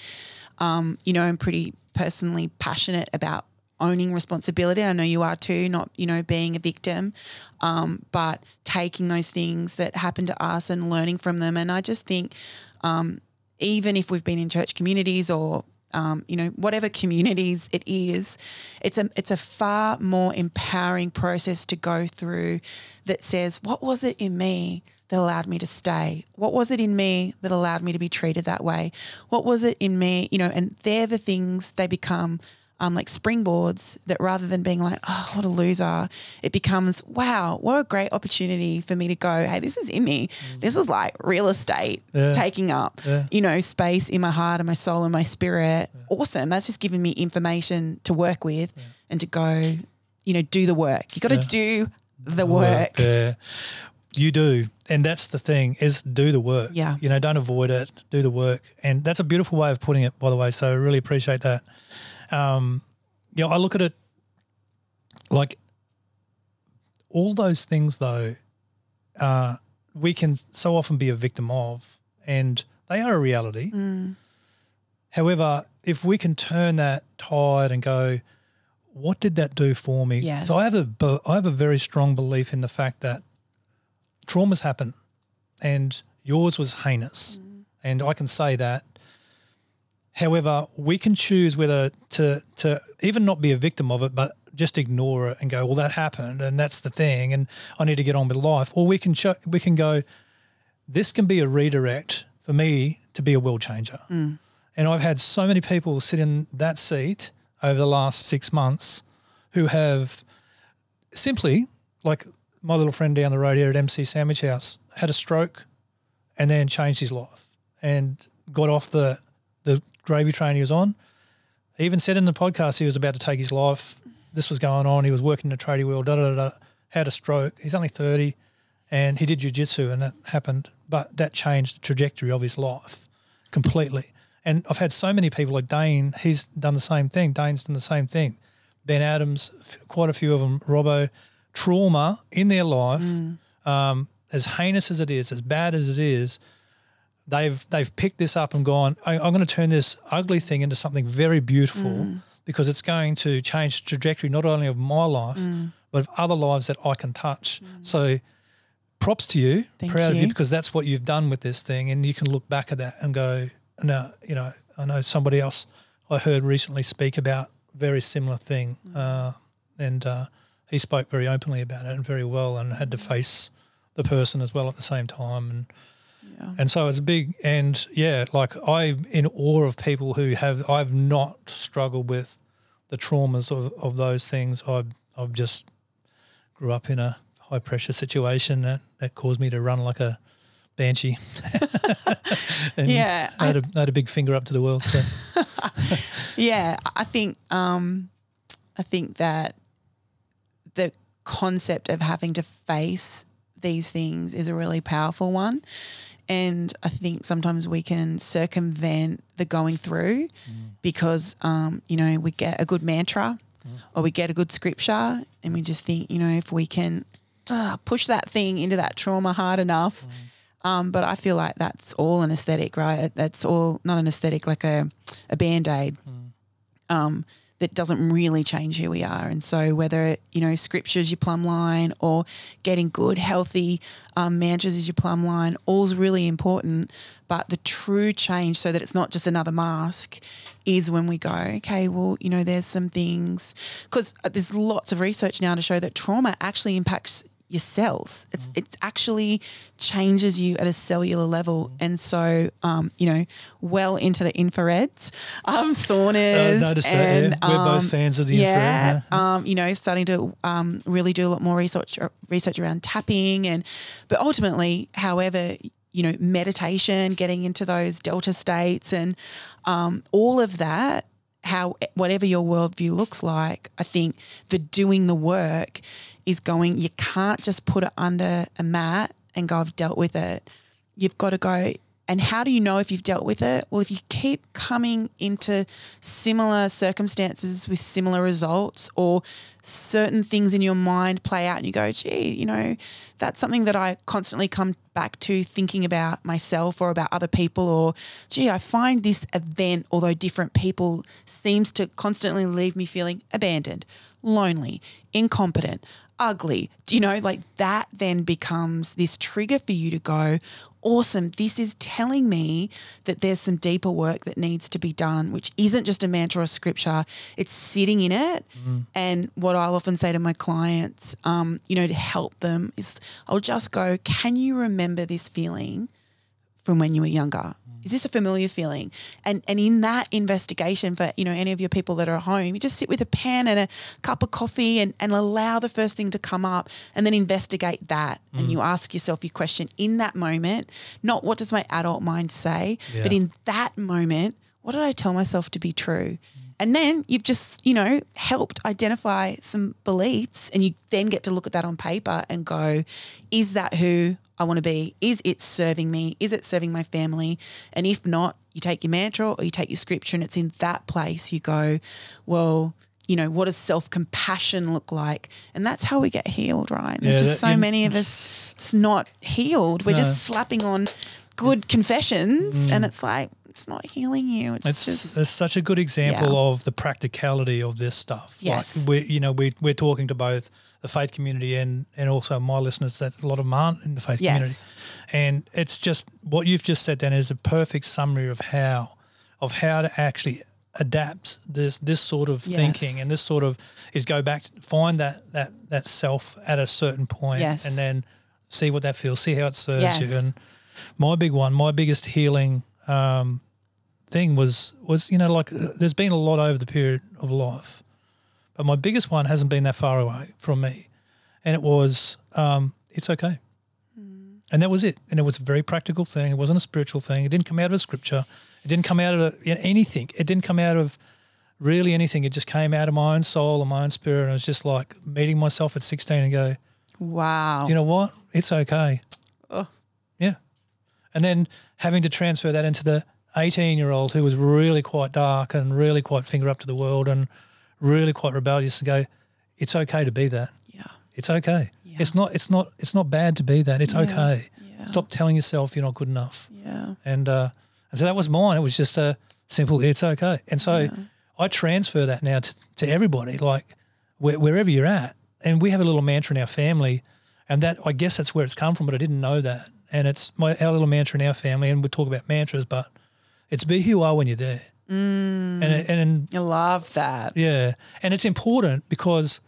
um, you know, I'm pretty personally passionate about owning responsibility. I know you are too, not, you know, being a victim, um, but taking those things that happen to us and learning from them. And I just think, um, even if we've been in church communities or, um, you know, whatever [LAUGHS] communities it is, it's a it's a far more empowering process to go through that says, what was it in me that allowed me to stay? What was it in me that allowed me to be treated that way? What was it in me, you know, and they're the things they become um, like springboards that rather than being like, oh, what a loser, it becomes, wow, what a great opportunity for me to go, hey, this is in me. Mm. This is like real estate yeah. taking up, yeah. you know, space in my heart and my soul and my spirit. Yeah. Awesome. That's just giving me information to work with and to go, you know, do the work. You got to do the work. Yeah. You do. And that's the thing is do the work. Yeah. You know, don't avoid it. Do the work. And that's a beautiful way of putting it, by the way. So I really appreciate that. Um, you know, I look at it like all those things though, uh, we can so often be a victim of, and they are a reality. Mm. However, if we can turn that tide and go, what did that do for me? Yes. So I have a I have a very strong belief in the fact that traumas happen, and yours was heinous, mm. and I can say that. However, we can choose whether to to even not be a victim of it, but just ignore it and go, well, that happened, and that's the thing, and I need to get on with life. Or we can we can go, this can be a redirect for me to be a world changer. Mm. And I've had so many people sit in that seat over the last six months who have simply, like my little friend down the road here at MC Sandwich House, had a stroke and then changed his life and got off the, the gravy train he was on. He even said in the podcast he was about to take his life. This was going on. He was working in the tradie world, da, da, da, da, had a stroke. He's only 30 and he did jujitsu and that happened. But that changed the trajectory of his life completely. And I've had so many people like Dane, he's done the same thing. Dane's done the same thing. Ben Adams, quite a few of them, Robbo, trauma in their life, mm. um, as heinous as it is, as bad as it is, they've they've picked this up and gone, I, am going to turn this ugly thing into something very beautiful mm. because it's going to change the trajectory not only of my life, mm. but of other lives that I can touch. Mm. So props to you, Thank proud you. of you because that's what you've done with this thing. And you can look back at that and go, now, you know, I know somebody else I heard recently speak about very similar thing, mm. uh, and uh, he spoke very openly about it and very well, and had to mm. face the person as well at the same time, and yeah. and so it's big, and yeah, like I'm in awe of people who have I've not struggled with the traumas of, of those things. I I've just grew up in a high pressure situation that, that caused me to run like a banshee. [LAUGHS] yeah, I had, a, I had a big finger up to the world. So. [LAUGHS] yeah, I think um, I think that the concept of having to face these things is a really powerful one. And I think sometimes we can circumvent the going through mm. because, um, you know, we get a good mantra mm. or we get a good scripture and we just think, you know, if we can uh, push that thing into that trauma hard enough, mm. Um, but I feel like that's all an aesthetic, right? That's all not an aesthetic, like a, a band aid mm. um, that doesn't really change who we are. And so, whether you know scriptures your plumb line or getting good, healthy um, mantras is your plumb line, all's really important. But the true change, so that it's not just another mask, is when we go, okay, well, you know, there's some things because uh, there's lots of research now to show that trauma actually impacts your cells. It's mm. it actually changes you at a cellular level, mm. and so um, you know, well into the infrareds, um, [LAUGHS] saunas, uh, and that, yeah. we're both um, fans of the yeah, infrared. Yeah, um, you know, starting to um, really do a lot more research uh, research around tapping, and but ultimately, however. You know, meditation, getting into those delta states, and um, all of that how whatever your worldview looks like, I think the doing the work is going, you can't just put it under a mat and go, I've dealt with it. You've got to go, and how do you know if you've dealt with it? Well, if you keep coming into similar circumstances with similar results or certain things in your mind play out and you go, gee, you know, that's something that I constantly come back to thinking about myself or about other people or gee, I find this event, although different people, seems to constantly leave me feeling abandoned, lonely, incompetent, ugly. Do you know, like that then becomes this trigger for you to go, awesome, this is telling me that there's some deeper work that needs to be done, which isn't just a mantra or scripture, it's sitting in it. Mm. And what I'll often say to my clients, um, you know, to help them is I'll just go, can you remember this feeling from when you were younger? Is this a familiar feeling? And and in that investigation for, you know, any of your people that are at home, you just sit with a pen and a cup of coffee and, and allow the first thing to come up and then investigate that. And mm. you ask yourself your question in that moment, not what does my adult mind say, but in that moment, what did I tell myself to be true? And then you've just, you know, helped identify some beliefs and you then get to look at that on paper and go, is that who I want to be? Is it serving me? Is it serving my family? And if not, you take your mantra or you take your scripture and it's in that place you go, well, you know, what does self compassion look like? And that's how we get healed, right? There's Yeah, just so many of us it's not healed. We're No. just slapping on good confessions and it's like, it's not healing you. It's, It's, just it's such a good example Yeah. of the practicality of this stuff. Yes. Like we, you know, we we're talking to both the faith community and and also my listeners that a lot of them aren't in the faith Yes. community, and it's just what you've just said. Then is a perfect summary of how of how to actually adapt this this sort of Yes. thinking and this sort of is go back find that that that self at a certain point Yes. and then see what that feels, see how it serves Yes. you. And my big one, my biggest healing um, thing was was you know like there's been a lot over the period of life, but my biggest one hasn't been that far away from me, and it was um, it's okay, and that was it. And it was a very practical thing. It wasn't a spiritual thing. It didn't come out of a scripture. It didn't come out of a, you know, anything. It didn't come out of really anything. It just came out of my own soul and my own spirit. And it was just like meeting myself at 16 and go, wow. you know what? It's okay. Oh. Yeah. And then having to transfer that into the 18 year old who was really quite dark and really quite finger up to the world and really quite rebellious and go, it's okay to be that. yeah. It's okay. Yeah. It's not, it's not, it's not bad to be that. It's Yeah. okay. Yeah. Stop telling yourself you're not good enough. Yeah. And, uh, and so that was mine. It was just a simple, it's okay. And so I transfer that now to, to everybody, like where, wherever you're at. And we have a little mantra in our family, and that I guess that's where it's come from, but I didn't know that. And it's my our little mantra in our family, and we talk about mantras, but it's be who you are when you're there. Mm. And and I love that. yeah, and it's important because,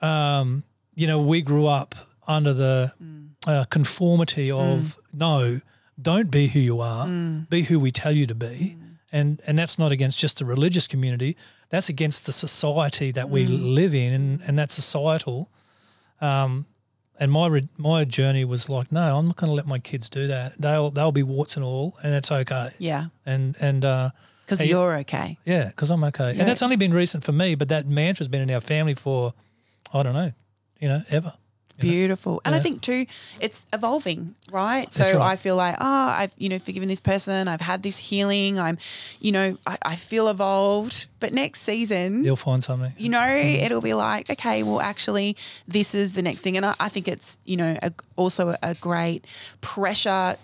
um, you know, we grew up under the uh, conformity of no, don't be who you are, be who we tell you to be, and and that's not against just the religious community. That's against the society that we live in, and, and that's societal. Um, and my re- my journey was like, no, I'm not going to let my kids do that. They'll they'll be warts and all, and that's okay. Yeah. And and uh, Because Hey, you're okay. yeah, because I'm okay. Yeah. And that's only been recent for me, but that mantra's been in our family for, I don't know, you know, ever. Beautiful. And I think too, it's evolving, right? So right. I feel like, oh, I've, you know, forgiven this person. I've had this healing. I'm, you know, I, I feel evolved. But next season, You'll find something. you know, Mm-hmm. it'll be like, okay, well, actually, this is the next thing. And I, I think it's, you know, a, also a, a great pressure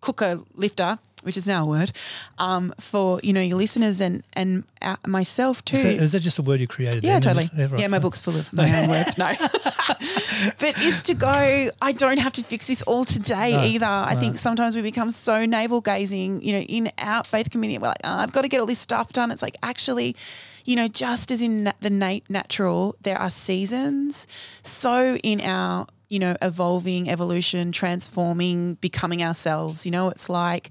cooker lifter, which is now a word, um, for, you know, your listeners and, and uh, myself too. Is that, is that just a word you created? Yeah, then? totally. Is- right. Yeah, my book's full of my own [LAUGHS] words. No, [LAUGHS] but it's to go. I don't have to fix this all today No, either. I think sometimes we become so navel gazing. You know, in our faith community, we're like, oh, I've got to get all this stuff done. It's like actually, you know, just as in the nat- natural, there are seasons. So in our you know, evolving, evolution, transforming, becoming ourselves. You know, it's like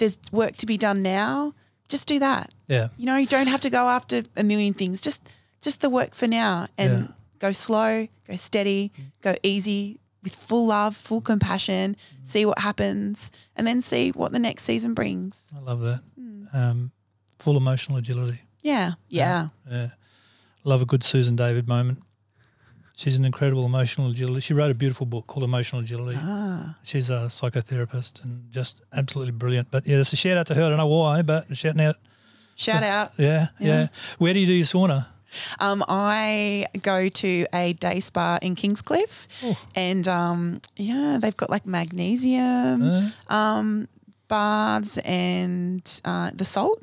there's work to be done now. Just do that. Yeah. You know, you don't have to go after a million things. Just just the work for now and Yeah. go slow, go steady, go easy with full love, full compassion, see what happens and then see what the next season brings. I love that. Hmm. Um, full emotional agility. Yeah. Yeah. Yeah. Love a good Susan David moment. She's an incredible emotional agility. She wrote a beautiful book called Emotional Agility. Ah. She's a psychotherapist and just absolutely brilliant. But yeah, it's a shout out to her. I don't know why, but shouting out. Shout out. Yeah, yeah. Yeah. Where do you do your sauna? Um, I go to a day spa in Kingscliff, Oh. and um, yeah, they've got like magnesium Uh, um, baths and uh, the salt.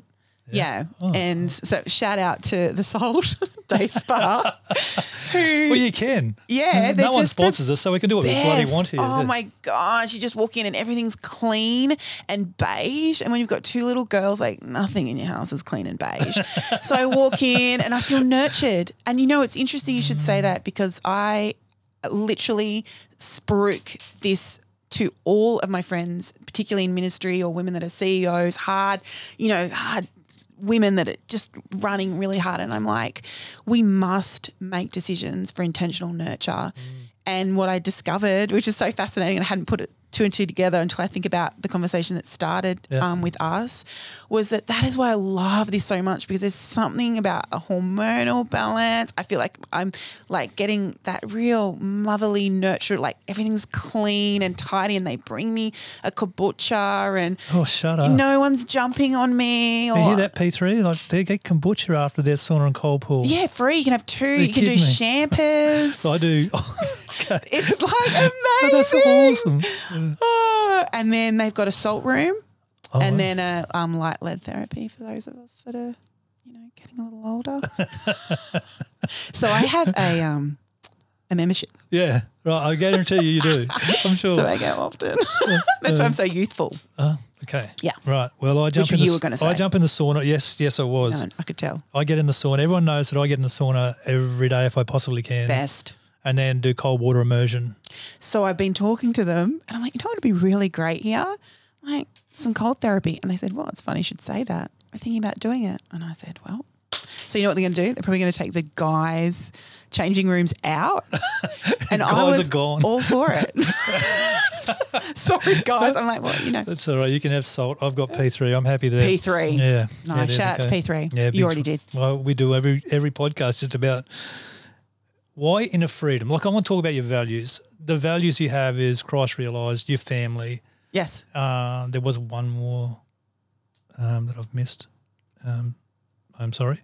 Yeah. Oh. and so shout out to the Salt [LAUGHS] Day Spa. [LAUGHS] who, Well, you can. yeah, mm, no one sponsors us, so we can do what we bloody want here. Oh Yeah. my gosh, you just walk in and everything's clean and beige. And when you've got two little girls, like nothing in your house is clean and beige. [LAUGHS] so I walk in and I feel nurtured. And you know, it's interesting you should say that because I literally spruik this to all of my friends, particularly in ministry or women that are CEOs, hard, you know, hard women that are just running really hard. And I'm like, we must make decisions for intentional nurture. Mm. And what I discovered, which is so fascinating, and I hadn't put it two and two together until I think about the conversation that started Yeah. um, with us, was that that is why I love this so much because there's something about a hormonal balance. I feel like I'm like getting that real motherly nurture, like everything's clean and tidy, and they bring me a kombucha and Oh, shut up. no one's jumping on me. Or, you hear that, P3? Like, they get kombucha after their sauna and cold pool. Yeah, free. You can have two. you You can do me? [LAUGHS] shampoos. I do. [LAUGHS] okay. it's like [LAUGHS] amazing. That's awesome. [GASPS] Oh, and then they've got a salt room, Oh, and then a um, light lead therapy for those of us that are, you know, getting a little older. [LAUGHS] so I have a um a membership, yeah, right. I guarantee you, you do. I'm [LAUGHS] sure. so I go often. [LAUGHS] That's why I'm so youthful. Oh, okay. Yeah. Right. Well, I jump Which in. you the, were gonna I jump in the sauna. Yes, yes, I was. No, I could tell. I get in the sauna. Everyone knows that I get in the sauna every day if I possibly can, Best. And then do cold water immersion. So I've been talking to them, and I'm like, you know what would be really great here? Like some cold therapy. And they said, well, it's funny you should say that. We're thinking about doing it. And I said, well, so you know what they're going to do? They're probably going to take the guys' changing rooms out. [LAUGHS] And I was are gone. all for it. [LAUGHS] [LAUGHS] Sorry, guys. I'm like, well, you know, That's all right. You can have salt. I've got P3. I'm happy to. P3. Yeah. No, yeah, shout out to. P3. Yeah, You already did. Well, we do every every podcast just about why inner freedom. Like I want to talk about your values. The values you have is Christ realized, your family. yes. Uh, there was one more um, that I've missed. Um, I'm sorry,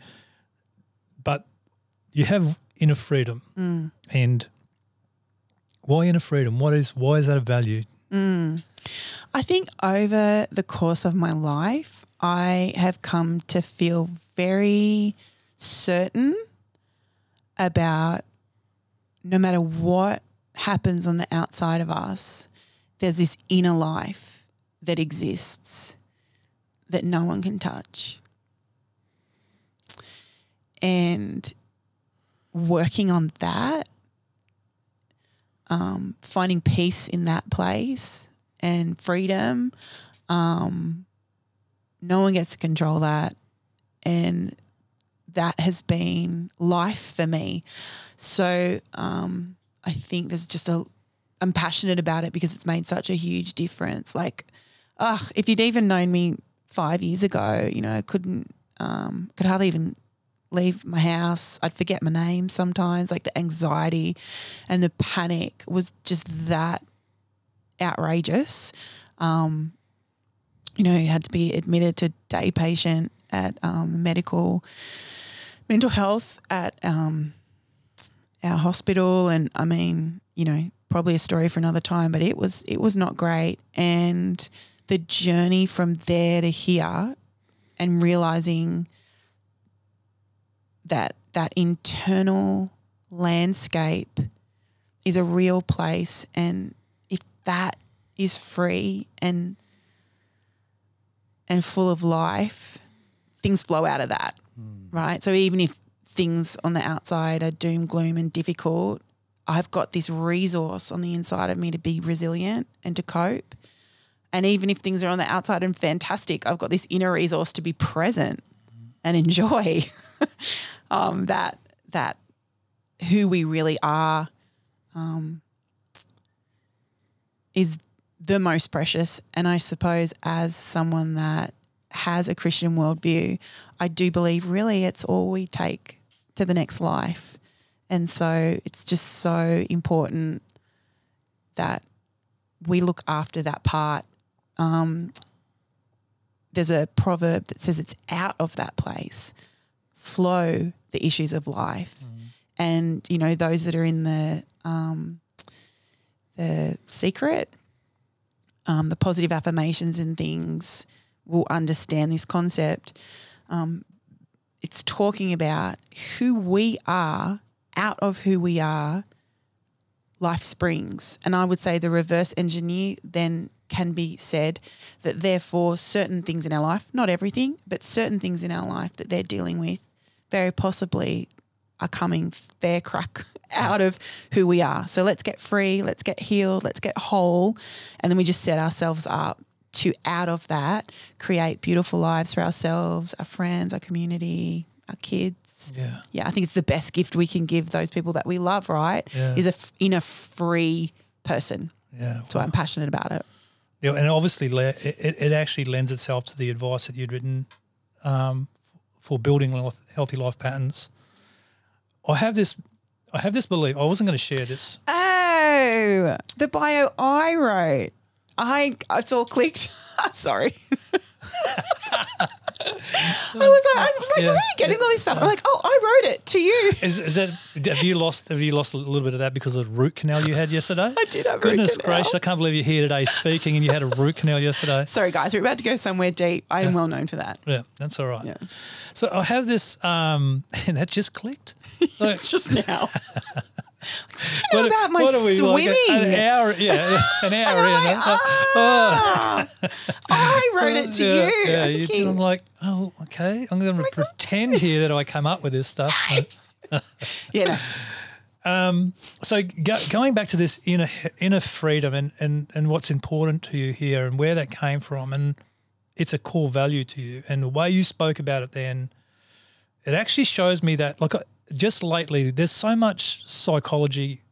but you have inner freedom, Mm. and why inner freedom? What is why is that a value? I think over the course of my life, I have come to feel very certain about no matter what happens on the outside of us, there's this inner life that exists that no one can touch. And working on that, um, finding peace in that place and freedom, um, no one gets to control that. And that has been life for me. So um, I think there's just a, I'm passionate about it because it's made such a huge difference. Like, ugh, if you'd even known me five years ago, you know, I couldn't, um, could hardly even leave my house. I'd forget my name sometimes. Like the anxiety and the panic was just that outrageous. Um, you know, you had to be admitted to day patient at um, medical mental health at um, our hospital, and I mean, you know, probably a story for another time. But it was it was not great, and the journey from there to here, and realizing that that internal landscape is a real place, and if that is free and and full of life, things flow out of that, right? So even if things on the outside are doom, gloom, and difficult, I've got this resource on the inside of me to be resilient and to cope. And even if things are on the outside and fantastic, I've got this inner resource to be present and enjoy [LAUGHS] um, that that who we really are um, is the most precious. And I suppose as someone that has a Christian worldview, I do believe really it's all we take to the next life. And so it's just so important that we look after that part. Um, there's a proverb that says it's out of that place flow the issues of life. And, you know, those that are in the, um, the secret, um, the positive affirmations and things will understand this concept. Um, it's talking about who we are out of who we are life springs and i would say the reverse engineer then can be said that therefore certain things in our life not everything but certain things in our life that they're dealing with very possibly are coming fair crack [LAUGHS] out of who we are so let's get free let's get healed let's get whole and then we just set ourselves up to out of that create beautiful lives for ourselves our friends our community our kids Yeah. yeah, I think it's the best gift we can give those people that we love, right? Yeah. Is a f- in a free person. Yeah. So I'm passionate about it. Yeah, and obviously, le- it, it actually lends itself to the advice that you'd written um, for building healthy life patterns. I have this, I have this belief. I wasn't going to share this. Oh, the bio I wrote. I it's all clicked. [LAUGHS] Sorry. [LAUGHS] I was like, I was like, Yeah. where are you getting all this stuff? I'm like, oh, I wrote it to you. Is, is that have you lost? Have you lost a little bit of that because of the root canal you had yesterday? [LAUGHS] I did have Goodness gracious! I can't believe you're here today speaking and you had a root canal yesterday. Sorry, guys, we're about to go somewhere deep. I am well known for that. Yeah, that's all right. Yeah. So I have this, um, and that just clicked. Like, Just now. You know what- about my are like, swimming? an hour, yeah, an hour [LAUGHS] in. like, ah, I wrote it to yeah, you. Yeah, I'm you, thinking, I'm like, oh, okay. I'm going to pretend here that I come up with this stuff. [LAUGHS] yeah, no. so go, going back to this inner inner freedom and, and and what's important to you here and where that came from and it's a core value to you and the way you spoke about it then it actually shows me that like just lately there's so much psychology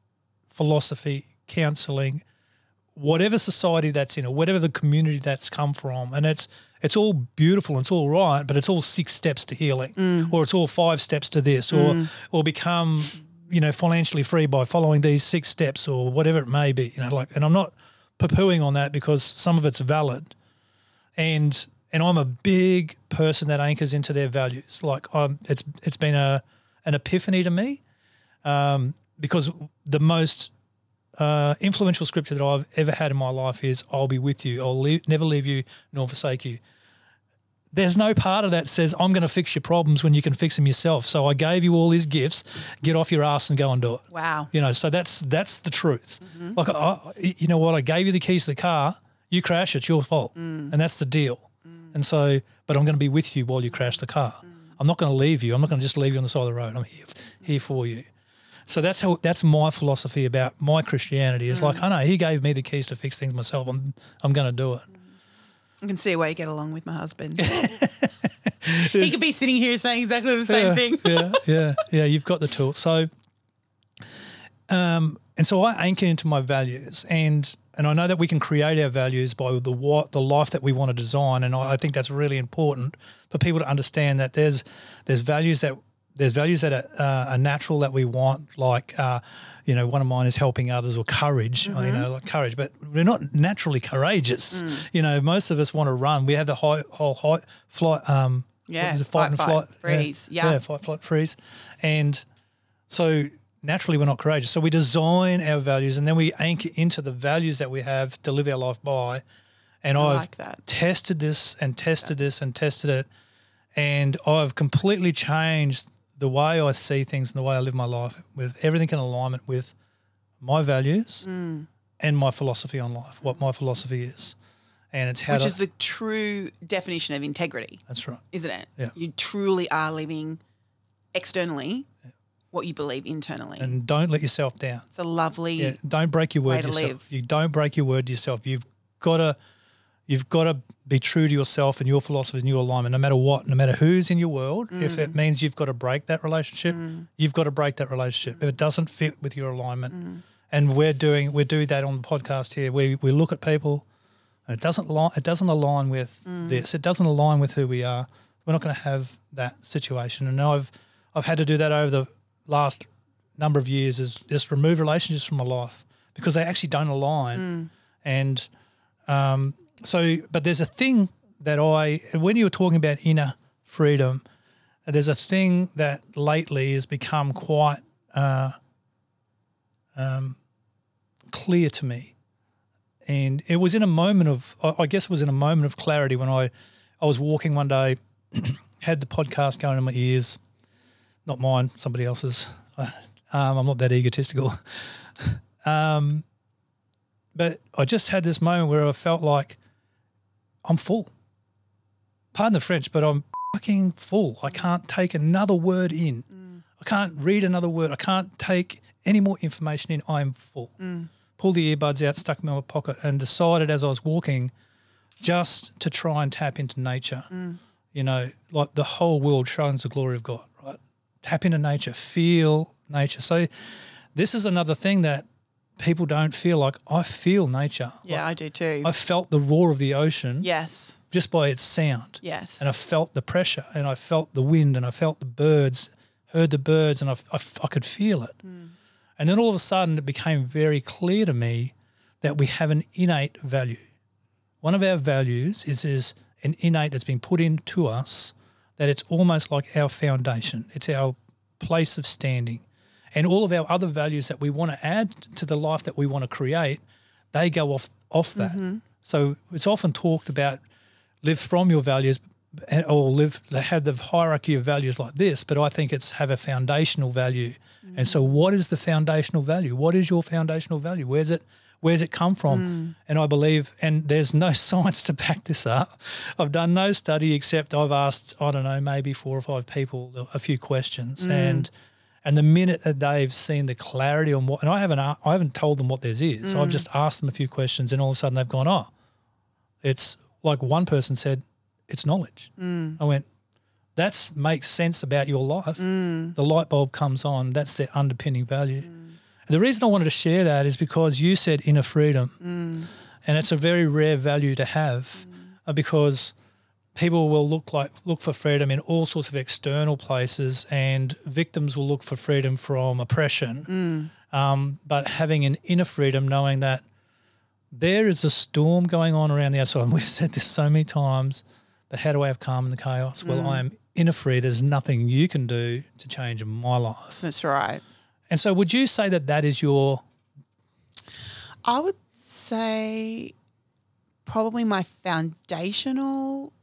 philosophy counseling whatever society that's in or whatever the community that's come from and it's it's all beautiful and it's all right but it's all six steps to healing mm. or it's all five steps to this or mm. or become you know financially free by following these six steps or whatever it may be you know like and I'm not poo-pooing on that because some of it's valid. And and I'm a big person that anchors into their values. Like I'm it's it's been a an epiphany to me um, because the most uh, influential scripture that I've ever had in my life is "I'll be with you. I'll leave, never leave you nor forsake you." There's no part of that says I'm going to fix your problems when you can fix them yourself. So I gave you all these gifts. Get off your ass and go and do it. Wow. You know, so that's that's the truth. Like, I, you know what? I gave you the keys to the car. You crash, it's your fault, and that's the deal. And so, but I'm going to be with you while you crash the car. I'm not going to leave you. I'm not going to just leave you on the side of the road. I'm here here for you. So that's how that's my philosophy about my Christianity. Is like, I know he gave me the keys to fix things myself. I'm I'm going to do it. I can see why you get along with my husband. [LAUGHS] he could be sitting here saying exactly the same yeah, thing. yeah, yeah, yeah. You've got the tool. So, um, and so I anchor into my values, and and I know that we can create our values by the what the life that we want to design, and I, I think that's really important for people to understand that there's there's values that there's values that are, uh, are natural that we want, like uh, you know, one of mine is helping others or courage, you Mm-hmm. know, like courage. But we're not naturally courageous. Mm. You know, most of us want to run. We have the high, whole high flight. Um, Yeah, it, fight, and flight, freeze, Yeah, yeah. fight, flight, freeze, and so naturally we're not courageous. So we design our values, and then we anchor into the values that we have to live our life by. And I I've like tested this and tested this and tested it, and I've completely changed the way I see things and the way I live my life with everything in alignment with my values Mm. and my philosophy on life, what my philosophy is, and it's how Which to, is the true definition of integrity, that's right. isn't it? Yeah. You truly are living externally what you believe internally. And don't let yourself down. it's a lovely Yeah, don't break your way word to yourself. live. You don't break your word to yourself. You've got to, you've got to be true to yourself and your philosophy and your alignment, no matter what, no matter who's in your world. If Mm. it means you've got to break that relationship, you've got to break that relationship. If it doesn't fit with your alignment, Mm. and we're doing, we do that on the podcast here. We we look at people, and it doesn't line, it doesn't align with Mm. this. It doesn't align with who we are. We're not going to have that situation. And I've I've had to do that over the last number of years is just remove relationships from my life because they actually don't align. And um, so, but there's a thing that I, when you were talking about inner freedom, there's a thing that lately has become quite uh, um, clear to me. And it was in a moment of, I I guess it was in a moment of clarity when I, I was walking one day [CLEARS THROAT] had the podcast going in my ears, not mine, somebody else's. Um, I'm not that egotistical. [LAUGHS] um, but I just had this moment where I felt like I'm full. Pardon the French, but I'm fucking full. I can't take another word in. I can't read another word. I can't take any more information in. I'm full. Pulled the earbuds out, stuck them in my pocket, and decided as I was walking just to try and tap into nature. You know, like the whole world shines the glory of God? Tap into nature, feel nature. So, this is another thing that people don't feel like. I feel nature. Yeah, I do too. I felt the roar of the ocean yes. just by its sound. Yes. And I felt the pressure and I felt the wind and I felt the birds, heard the birds and I, I, I could feel it. Hmm. And then all of a sudden it became very clear to me that we have an innate value. One of our values is, is an innate that's been put into us that it's almost like our foundation. It's our place of standing. And all of our other values that we want to add to the life that we want to create, they go off off that. Mm-hmm. So it's often talked about live from your values eh, or live have the hierarchy of values like this but i think it's have a foundational value mm-hmm. and so what is the foundational value what is your foundational value where's it where's it come from? Hmm. And i believe and there's no [LAUGHS] science to back this up. I've done no study except i've asked i don't know maybe four or five people a few questions. Hmm. And and the minute that they've seen the clarity on what and i haven't I haven't told them what theirs is. I've hmm. just asked them a few questions and all of a sudden they've gone oh it's like one person said, it's knowledge. I went, that makes sense about your life. The light bulb comes on. That's the underpinning value. The reason I wanted to share that is because you said inner freedom, and it's a very rare value to have, uh, because people will look like look for freedom in all sorts of external places, and victims will look for freedom from oppression. Um, but having an inner freedom, knowing that there is a storm going on around the outside. And we've said this so many times, but how do I have calm in the chaos? Well, I am inner free. There's nothing you can do to change my life. That's right. And so, would you say that that is your I would say probably my foundational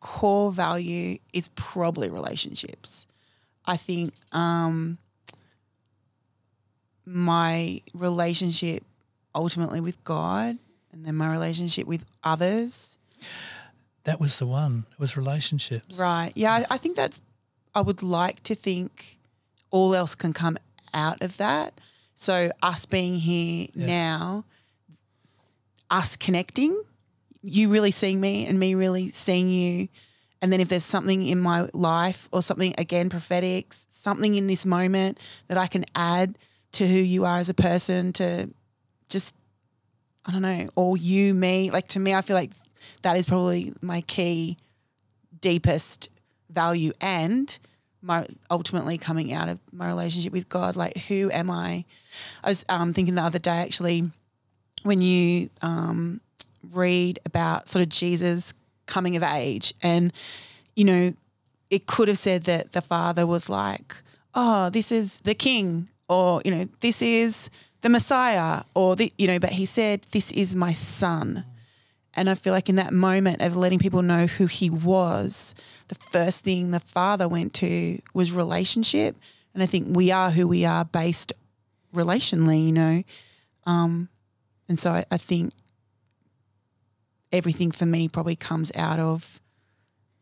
core value is probably relationships. I think um, my relationship ultimately with God and then my relationship with others. that was the one? It was relationships. Right. Yeah, I, I think that's, I would like to think all else can come out of that. So, us being here now, us connecting, you really seeing me and me really seeing you. And then if there's something in my life or something, again, prophetic, something in this moment that I can add to who you are as a person to just, I don't know, or you, me. Like to me, I feel like that is probably my key deepest value and my ultimately coming out of my relationship with God. Like, who am I? I was um, thinking the other day actually when you um, read about sort of Jesus coming of age, and you know, it could have said that the father was like, "Oh, this is the king," or you know, "This is the Messiah," or the, you know, but he said, "This is my son." And I feel like in that moment of letting people know who he was, the first thing the father went to was relationship. And I think we are who we are based relationally, you know. Um, and so I, I think everything for me probably comes out of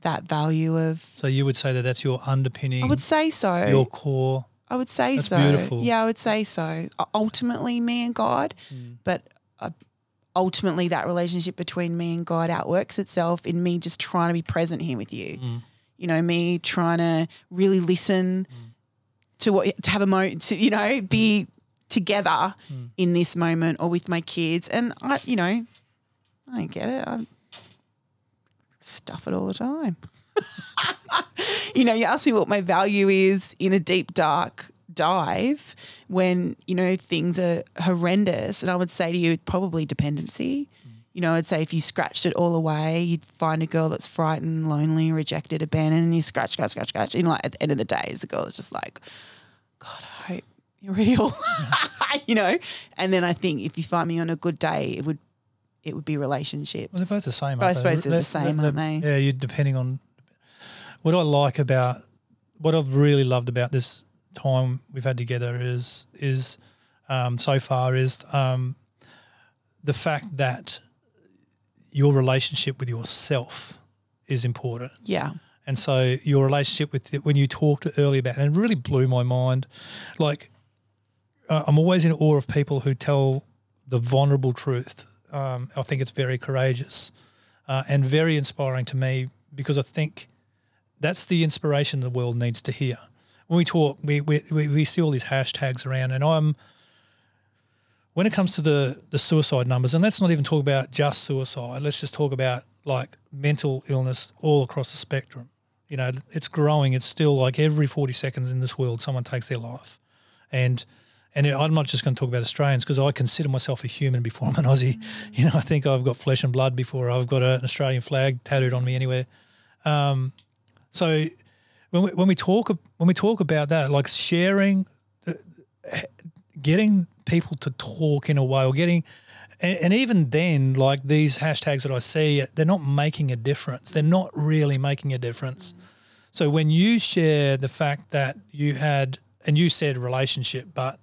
that value of, So, you would say that that's your underpinning, I would say so. your core. I would say That's so. beautiful. Yeah, I would say so. Ultimately, me and God, but uh, ultimately, that relationship between me and God outworks itself in me just trying to be present here with you. Mm. You know, me trying to really listen mm. to what to have a moment to you know be mm. together in this moment or with my kids, and I, you know, I don't get it. I stuff it all the time. [LAUGHS] You know, you ask me what my value is in a deep, dark dive when, you know, things are horrendous. And I would say to you, probably dependency. You know, I'd say if you scratched it all away, you'd find a girl that's frightened, lonely, rejected, abandoned, and you scratch, scratch, scratch, scratch. And like at the end of the day, is the girl that's just like, God, I hope you're real. [LAUGHS] you know? And then I think if you find me on a good day, it would it would be relationships. Well, they're both the same. But I suppose they're the same, aren't they? Yeah, you're depending on. what I like about what I've really loved about this time we've had together is is um, so far is um, the fact that your relationship with yourself is important. Yeah. And so your relationship with it, when you talked earlier about, and it really blew my mind. Like, uh, I'm always in awe of people who tell the vulnerable truth. Um, I think it's very courageous uh, and very inspiring to me because I think that's the inspiration the world needs to hear. When we talk, we, we, we, we see all these hashtags around, and I'm when it comes to the the suicide numbers, and let's not even talk about just suicide. Let's just talk about like mental illness all across the spectrum. You know, it's growing. It's still like every forty seconds in this world, someone takes their life, and and I'm not just going to talk about Australians because I consider myself a human before I'm an Aussie. You know, I think I've got flesh and blood before I've got an Australian flag tattooed on me anywhere. Um, so when we, when we talk when we talk about that, like sharing, uh, getting people to talk in a way, or getting, and, and, even then, like these hashtags that I see, they're not making a difference. They're not really making a difference. So when you share the fact that you had, and you said relationship, but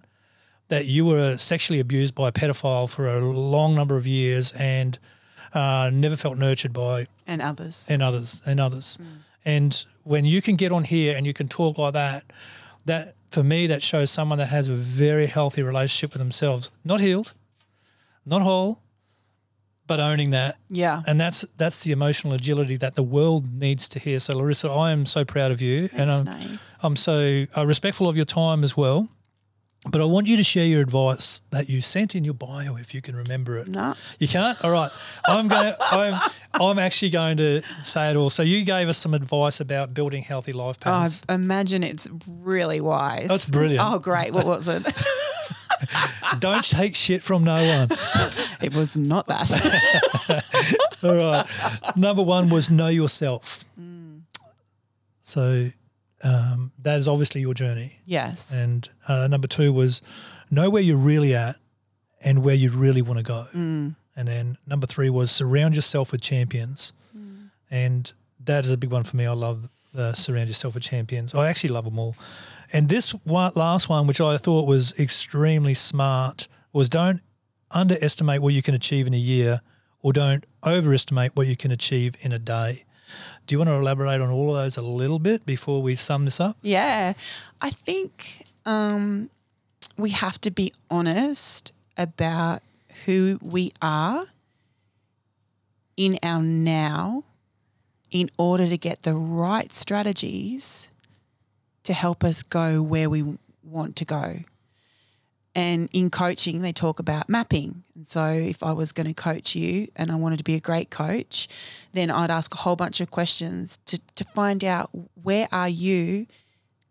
that you were sexually abused by a pedophile for a long number of years and uh, never felt nurtured by and others and others and others. Mm. And when you can get on here and you can talk like that, that for me that shows someone that has a very healthy relationship with themselves, not healed, not whole, but owning that. Yeah. And that's that's the emotional agility that the world needs to hear. So Larissa, I am so proud of you, and I'm, I'm so uh, respectful of your time as well. But I want you to share your advice that you sent in your bio, if you can remember it. No, you can't. All right, I'm going. I'm. I'm actually going to say it all. So you gave us some advice about building healthy life patterns. Oh, I imagine it's really wise. That's brilliant. Oh, great. What was it? [LAUGHS] Don't take shit from no one. It was not that. [LAUGHS] all right. Number one was know yourself. Mm. So um, that is obviously your journey. Yes. And uh, number two was know where you're really at and where you really want to go. Mm. And then number three was surround yourself with champions. Mm. And that is a big one for me. I love the surround yourself with champions. I actually love them all. And this one, last one, which I thought was extremely smart, was don't underestimate what you can achieve in a year or don't overestimate what you can achieve in a day. Do you want to elaborate on all of those a little bit before we sum this up? Yeah. I think um, we have to be honest about who we are in our now in order to get the right strategies to help us go where we want to go. And in coaching, they talk about mapping. And so, if I was going to coach you and I wanted to be a great coach, then I'd ask a whole bunch of questions to, to find out where are you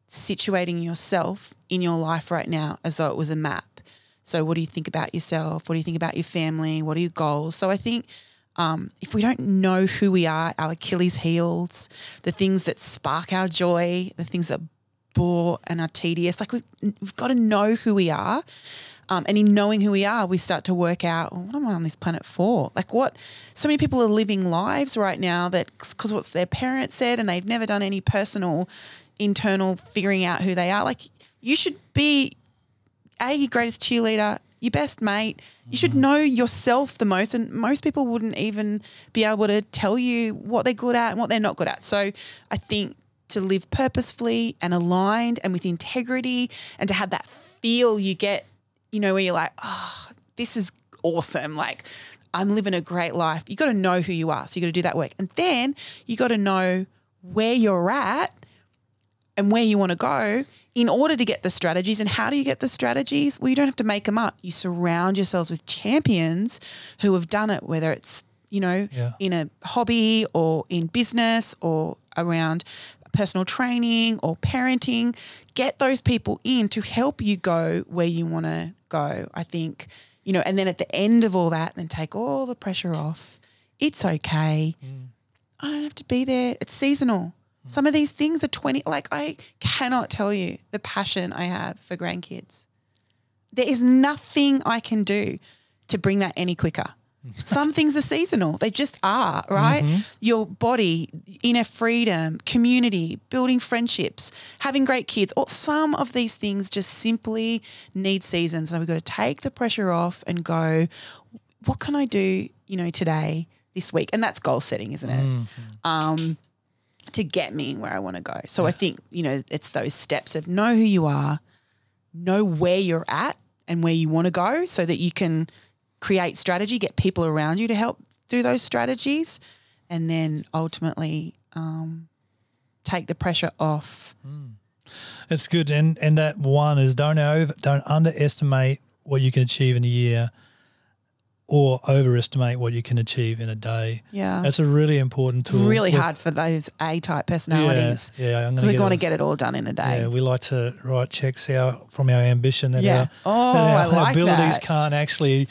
situating yourself in your life right now as though it was a map. So, what do you think about yourself? What do you think about your family? What are your goals? So, I think um, if we don't know who we are, our Achilles heels, the things that spark our joy, the things that bore and are tedious. Like we've, we've got to know who we are. Um, and in knowing who we are, we start to work out, what am I on this planet for? Like what? So many people are living lives right now that because what their parents said and they've never done any personal, internal figuring out who they are. Like you should be a your greatest cheerleader, your best mate. You should know yourself the most, and most people wouldn't even be able to tell you what they're good at and what they're not good at. So I think to live purposefully and aligned and with integrity and to have that feel you get, you know, where you're like, oh, this is awesome. Like, I'm living a great life. You got to know who you are. So you got to do that work. And then you got to know where you're at and where you want to go in order to get the strategies. And how do you get the strategies? Well, you don't have to make them up. You surround yourselves with champions who have done it, whether it's, you know, yeah. in a hobby or in business or around personal training or parenting, get those people in to help you go where you want to go. I think, you know, and then at the end of all that, then take all the pressure off. It's okay. Mm. I don't have to be there. It's seasonal. Mm. Some of these things are 20, like I cannot tell you the passion I have for grandkids. There is nothing I can do to bring that any quicker. Some things are seasonal. They just are, right? Your body, inner freedom, community, building friendships, having great kids. Or some of these things just simply need seasons. And we've got to take the pressure off and go, what can I do, you know, today, this week? And that's goal setting, isn't it? Um, to get me where I want to go. So I think, you know, it's those steps of know who you are, know where you're at and where you want to go so that you can create strategy, get people around you to help do those strategies, and then ultimately um, take the pressure off. It's good, and and that one is don't over, don't underestimate what you can achieve in a year, or overestimate what you can achieve in a day. Yeah. That's a really important tool. really With- hard for those A type personalities. Yeah, yeah, I'm gonna we want to get it all done in a day. Yeah, we like to write checks out from our ambition that Yeah. our, Oh, that our like abilities that. can't actually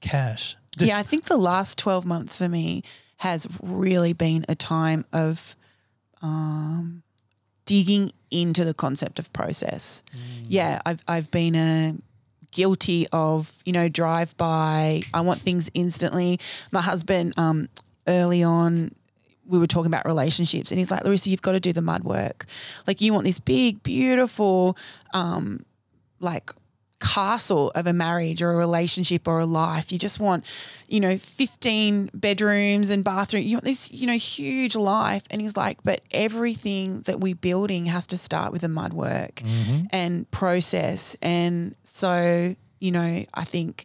cash. Yeah, I think the last 12 months for me has really been a time of um, digging into the concept of process. Yeah, I've, I've been a guilty of, you know, drive by. I want things instantly. My husband, um, early on, we were talking about relationships, and he's like, Larissa, you've got to do the mud work. Like, you want this big, beautiful, um, like castle of a marriage or a relationship or a life. You just want, you know, 15 bedrooms and bathroom. You want this, you know, huge life. And he's like, but everything that we're building has to start with the mud work mm-hmm. and process. And so, you know, I think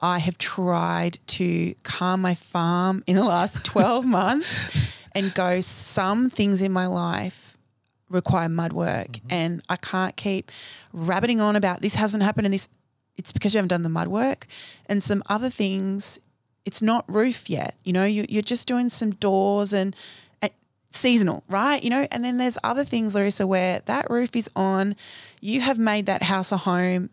I have tried to calm my farm in the last [LAUGHS] 12 months and go, some things in my life require mud work and I can't keep rabbiting on about this hasn't happened and this it's because you haven't done the mud work and some other things it's not roof yet you know you, you're just doing some doors and uh, seasonal right you know and then there's other things Larissa where that roof is on you have made that house a home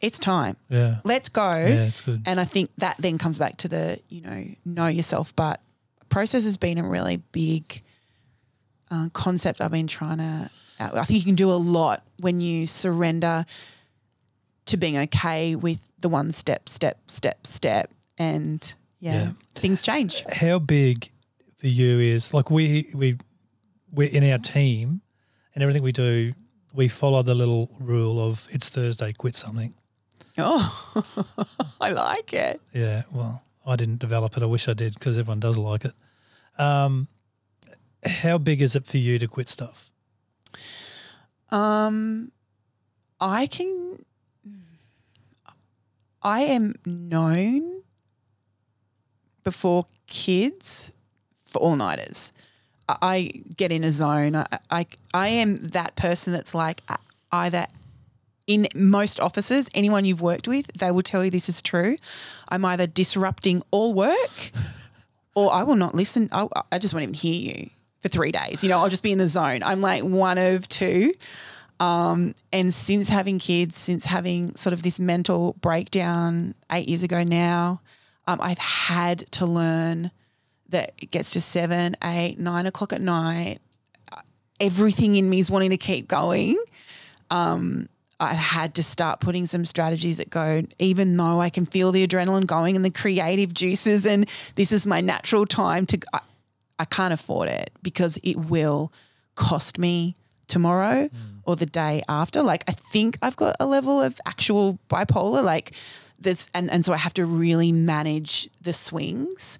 it's time Yeah. let's go Yeah, it's good. and I think that then comes back to the, you know, know yourself. But process has been a really big uh, concept I've been trying to, I think you can do a lot when you surrender to being okay with the one step, step, step, step. And yeah, Yeah. things change. How big for you is like we we we're in our team and everything we do, we follow the little rule of it's Thursday, quit something. Oh, [LAUGHS] I like it. Yeah, well, I didn't develop it. I wish I did because everyone does like it. Um, how big is it for you to quit stuff? Um, I can. I am known before kids for all nighters. I- get in a zone. I, I I am that person that's like uh, either in most offices, anyone you've worked with, they will tell you this is true. I'm either disrupting all work or I will not listen. I, I just won't even hear you for three days. You know, I'll just be in the zone. I'm like one of two. Um, and since having kids, since having sort of this mental breakdown eight years ago now, um, I've had to learn that it gets to seven, eight, nine o'clock at night. Everything in me is wanting to keep going. Um, I've had to start putting some strategies that go, even though I can feel the adrenaline going and the creative juices, and this is my natural time to, I, can't afford it because it will cost me tomorrow or the day after. Like, I think I've got a level of actual bipolar, like, this, and, and so I have to really manage the swings.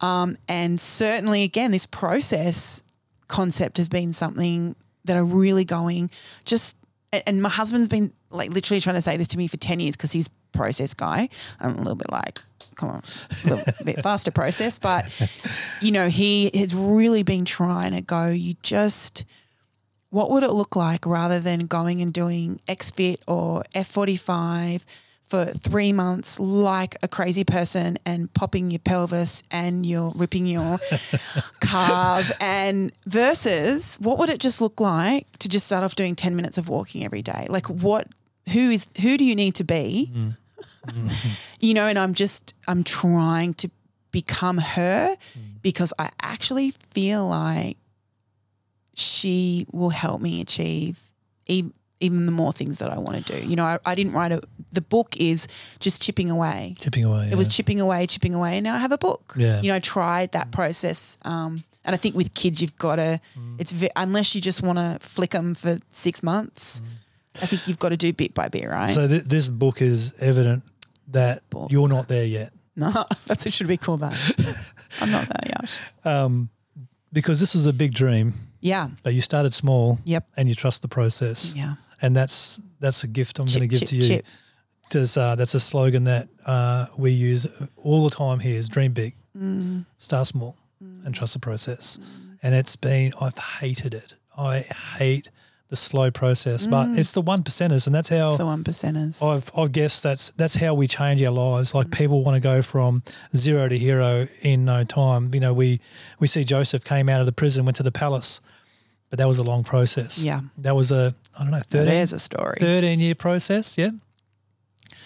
Um, and certainly, again, this process concept has been something that are really going just and- and my husband's been like literally trying to say this to me for 10 years because he's process guy. I'm a little bit like come on a little [LAUGHS] bit faster process but you know he has really been trying to go you just what would it look like rather than going and doing xfit or f45 for three months like a crazy person and popping your pelvis and you're ripping your [LAUGHS] calf? And versus what would it just look like to just start off doing 10 minutes of walking every day? Like what who is who do you need to be mm. [LAUGHS] you know and i'm just i'm trying to become her mm. because i actually feel like she will help me achieve ev- even the more things that I want to do. You know, I, I didn't write a. The book is just chipping away. Tipping away. It was chipping away, chipping away, and now I have a book. Yeah. You know, I tried that mm. process. Um, and I think with kids, you've got to, it's ve- unless you just want to flick them for six months, I think you've got to do bit by bit, right? So th- this book is evident that you're not there yet. [LAUGHS] no, that's what should be called that. [LAUGHS] I'm not that young. because this was a big dream, Yeah. but you started small. Yep. And you trust the process. Yeah. And that's that's a gift I'm going to give chip, to you. chip. Because uh, that's a slogan that uh, we use all the time here: is dream big, Mm. start small, and trust the process. And it's been I've hated it. I hate the slow process, but it's the one percenters, and that's how Mm. So one percenters. I've I've guessed that's that's how we change our lives. Like Mm. people want to go from zero to hero in no time. You know, we we see Joseph came out of the prison, went to the palace, but that was a long process. Yeah. that was a I don't know 13, There's a story. 13 year process. Yeah,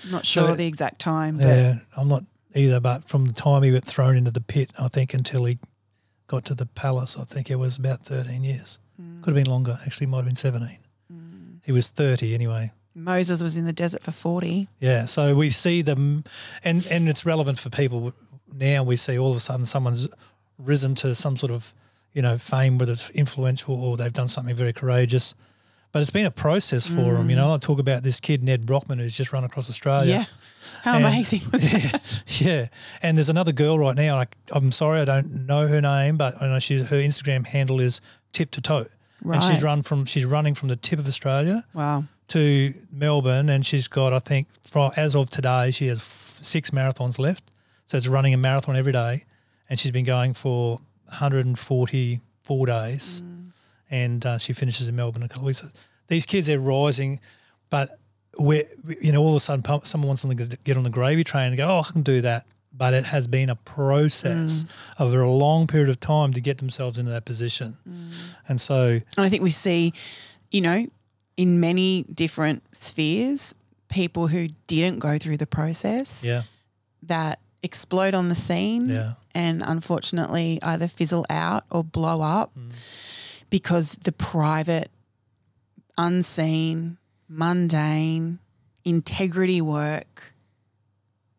I'm not sure So- the exact time, but yeah. I'm not either, but from the time he got thrown into the pit, I think until he got to the palace, I think it was about 13 years. Mm. Could have been longer. Actually, might have been 17. He was 30 anyway. Moses was in the desert for 40. Yeah, so we see them, and and it's relevant for people now. We see all of a sudden someone's risen to some sort of you know fame, whether it's influential or they've done something very courageous. But it's been a process for them. You know, I talk about this kid Nedd Brockmann who's just run across Australia. Yeah. How And- amazing was [LAUGHS] that? Yeah, and there's another girl right now. I, I'm sorry, I don't know her name, but I know she her Instagram handle is tip to toe, and she's run from she's running from the tip of Australia Wow. to Melbourne, and she's got, I think, from, as of today, she has f- six marathons left. So it's running a marathon every day, and she's been going for 144 days, and uh, she finishes in Melbourne in a couple of weeks. These kids are rising, but we're, you know, all of a sudden, someone wants them to get on the gravy train and go, oh, I can do that. But it has been a process over a long period of time to get themselves into that position. And so, And I think we see, you know, in many different spheres, people who didn't go through the process yeah, that explode on the scene Yeah. and unfortunately either fizzle out or blow up Mm. because the private, unseen, mundane, integrity work,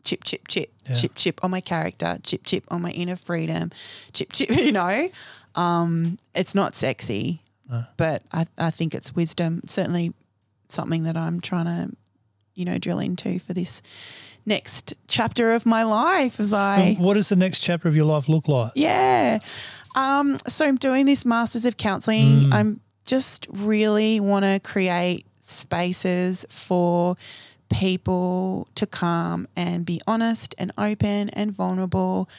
chip, chip, chip, Yeah. chip, chip on my character, chip, chip on my inner freedom, chip, chip, [LAUGHS] you know, um, it's not sexy, but I, I think it's wisdom. Certainly something that I'm trying to, you know, drill into for this next chapter of my life as I what does the next chapter of your life look like? yeah. Um, so I'm doing this Masters of Counselling. I'm just really want to create spaces for people to come and be honest and open and vulnerable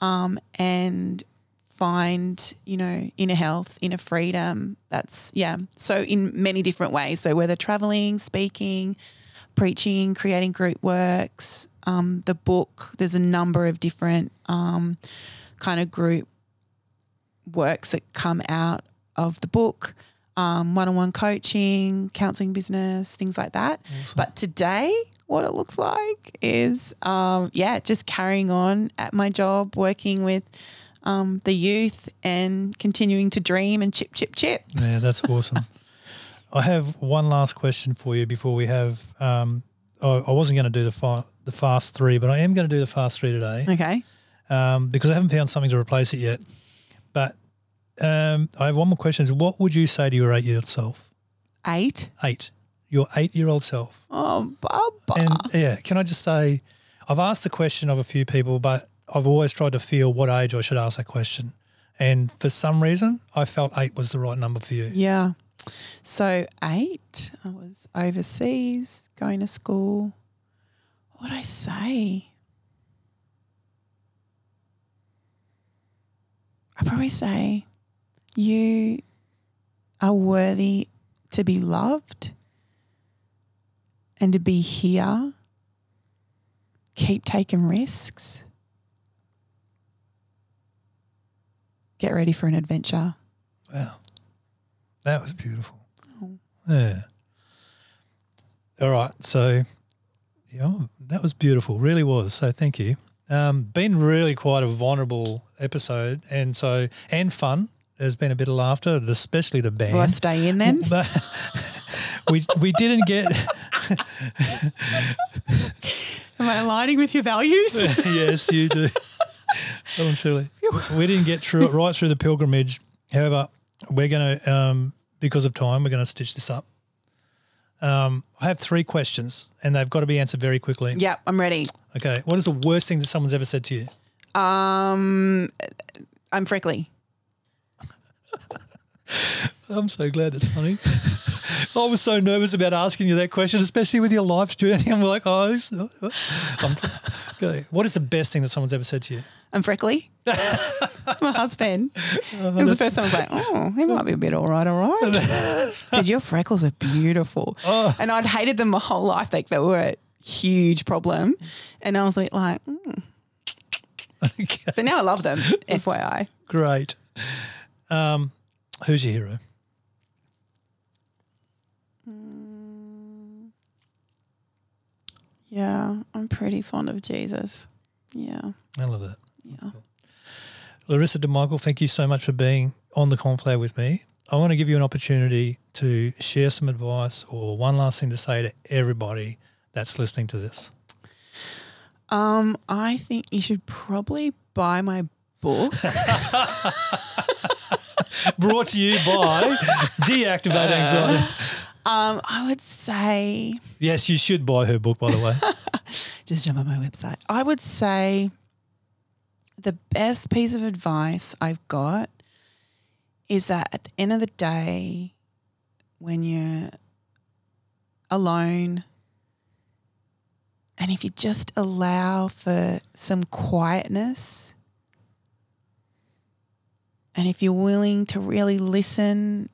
um, and find, you know, inner health, inner freedom. That's, yeah. So in many different ways. So whether traveling, speaking, preaching, creating group works, um, the book, there's a number of different um, kind of group works that come out of the book, um, one-on-one coaching, counselling business, things like that. But today, what it looks like is, um, yeah, just carrying on at my job, working with um, the youth and continuing to dream and chip, chip, chip. Yeah, that's awesome. [LAUGHS] I have one last question for you before we have. Um, I, I wasn't going to do the fa- the fast three, but I am going to do the fast three today Okay. um, because I haven't found something to replace it yet. Um, I have one more question: What would you say to your eight year old self? Eight. Eight, your eight year old self. Oh, Baba. And yeah, can I just say, I've asked the question of a few people, but I've always tried to feel what age I should ask that question. And for some reason, I felt eight was the right number for you. Yeah. So eight, I was overseas going to school. What'd I say? I'd probably say you are worthy to be loved and to be here. Keep taking risks. Get ready for an adventure. Wow. That was beautiful. Yeah. All right. So, yeah, that was beautiful. Really was. So, thank you. Um, been really quite a vulnerable episode, and so and fun. There's been a bit of laughter, especially the band. Will I stay in then? [LAUGHS] But we we didn't get [LAUGHS] Am I aligning with your values? [LAUGHS] yes, you do. Well and truly. We didn't get through it right through the pilgrimage. However, we're going to, um, because of time, we're going to stitch this up. Um, I have three questions, and they've got to be answered very quickly. yep, I'm ready. Okay. What is the worst thing that someone's ever said to you? Um, I'm freckly. I'm so glad it's funny. [LAUGHS] I was so nervous about asking you that question, especially with your life's journey. I'm like, oh, it's- I'm, okay. What is the best thing that someone's ever said to you? I'm freckly. [LAUGHS] My husband. it was the first time I was like, oh, he might be a bit all right, all right. [LAUGHS] said, your freckles are beautiful. Oh. And I'd hated them my whole life. Like they were a huge problem. And I was like, like mm. Okay, but now I love them, FYI. Great. Um, who's your hero? Yeah, I'm pretty fond of Jesus. Yeah, I love that. yeah. Larissa De Michiel, thank you so much for being on the conflab with me. I want to give you an opportunity to share some advice or one last thing to say to everybody that's listening to this. Um, I think you should probably buy my book. [LAUGHS] Brought to you by Deactivate Anxiety. um, I would say Yes, you should buy her book, by the way. [LAUGHS] just jump on my website. I would say the best piece of advice I've got is that at the end of the day, when you're alone, and if you just allow for some quietness, and if you're willing to really listen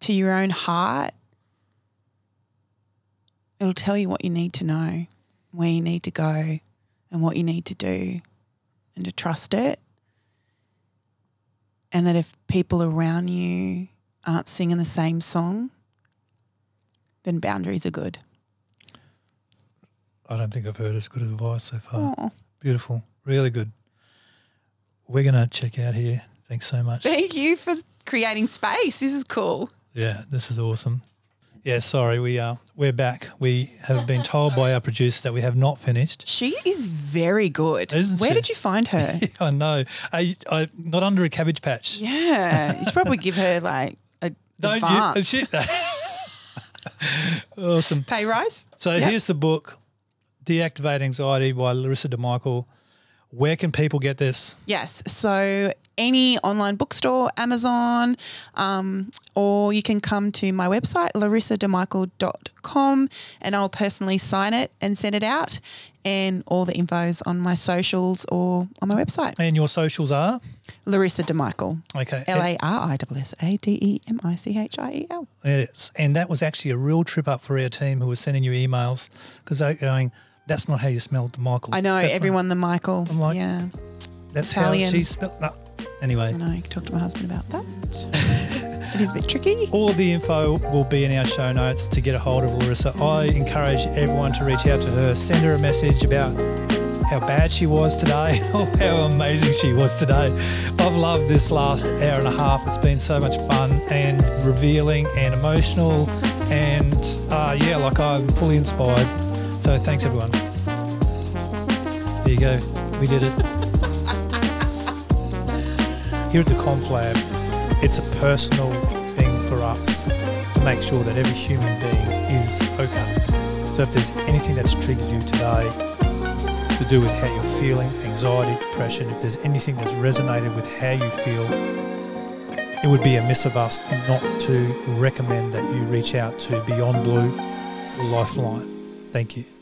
to your own heart, it'll tell you what you need to know, where you need to go, and what you need to do, and to trust it. And that if people around you aren't singing the same song, then boundaries are good. I don't think I've heard as good advice so far. Oh, Beautiful. Really good. We're going to check out here. Thanks so much. thank you for creating space. This is cool. Yeah, this is awesome. Yeah, sorry, we are we're back. We have been told by our producer that we have not finished. She is very good. Isn't Where she? did you find her? [LAUGHS] I know. I, I not under a cabbage patch. yeah, you should probably give her like a [LAUGHS] No, you- advance shit. [LAUGHS] awesome. pay rise. So Yep. here's the book, Deactivate Anxiety by Larissa De Michiel. Where can people get this? Yes. So any online bookstore, Amazon, um, or you can come to my website, larissademichiel.com, and I'll personally sign it and send it out. And all the info's on my socials or on my website. And your socials are? Larissa De Michiel. Okay. L A R I S S A D E M I C H I E L. It is. And that was actually a real trip up for our team who was sending you emails because they're going, that's not how you spell Michael. I know That's not- everyone, the Michael. I'm like- yeah. that's Italian. how she's spelled. No. Anyway, I know. You can talk to my husband about that. [LAUGHS] it is a bit tricky. all the info will be in our show notes to get a hold of Larissa. I encourage everyone to reach out to her, send her a message about how bad she was today [LAUGHS] or how amazing she was today. I've loved this last hour and a half. It's been so much fun and revealing and emotional. And uh, yeah, like I'm fully inspired. So thanks, everyone. There you go. We did it. Here at the Conflab, it's a personal thing for us to make sure that every human being is okay. So if there's anything that's triggered you today to do with how you're feeling, anxiety, depression, if there's anything that's resonated with how you feel, it would be amiss of us not to recommend that you reach out to Beyond Blue or Lifeline. Thank you.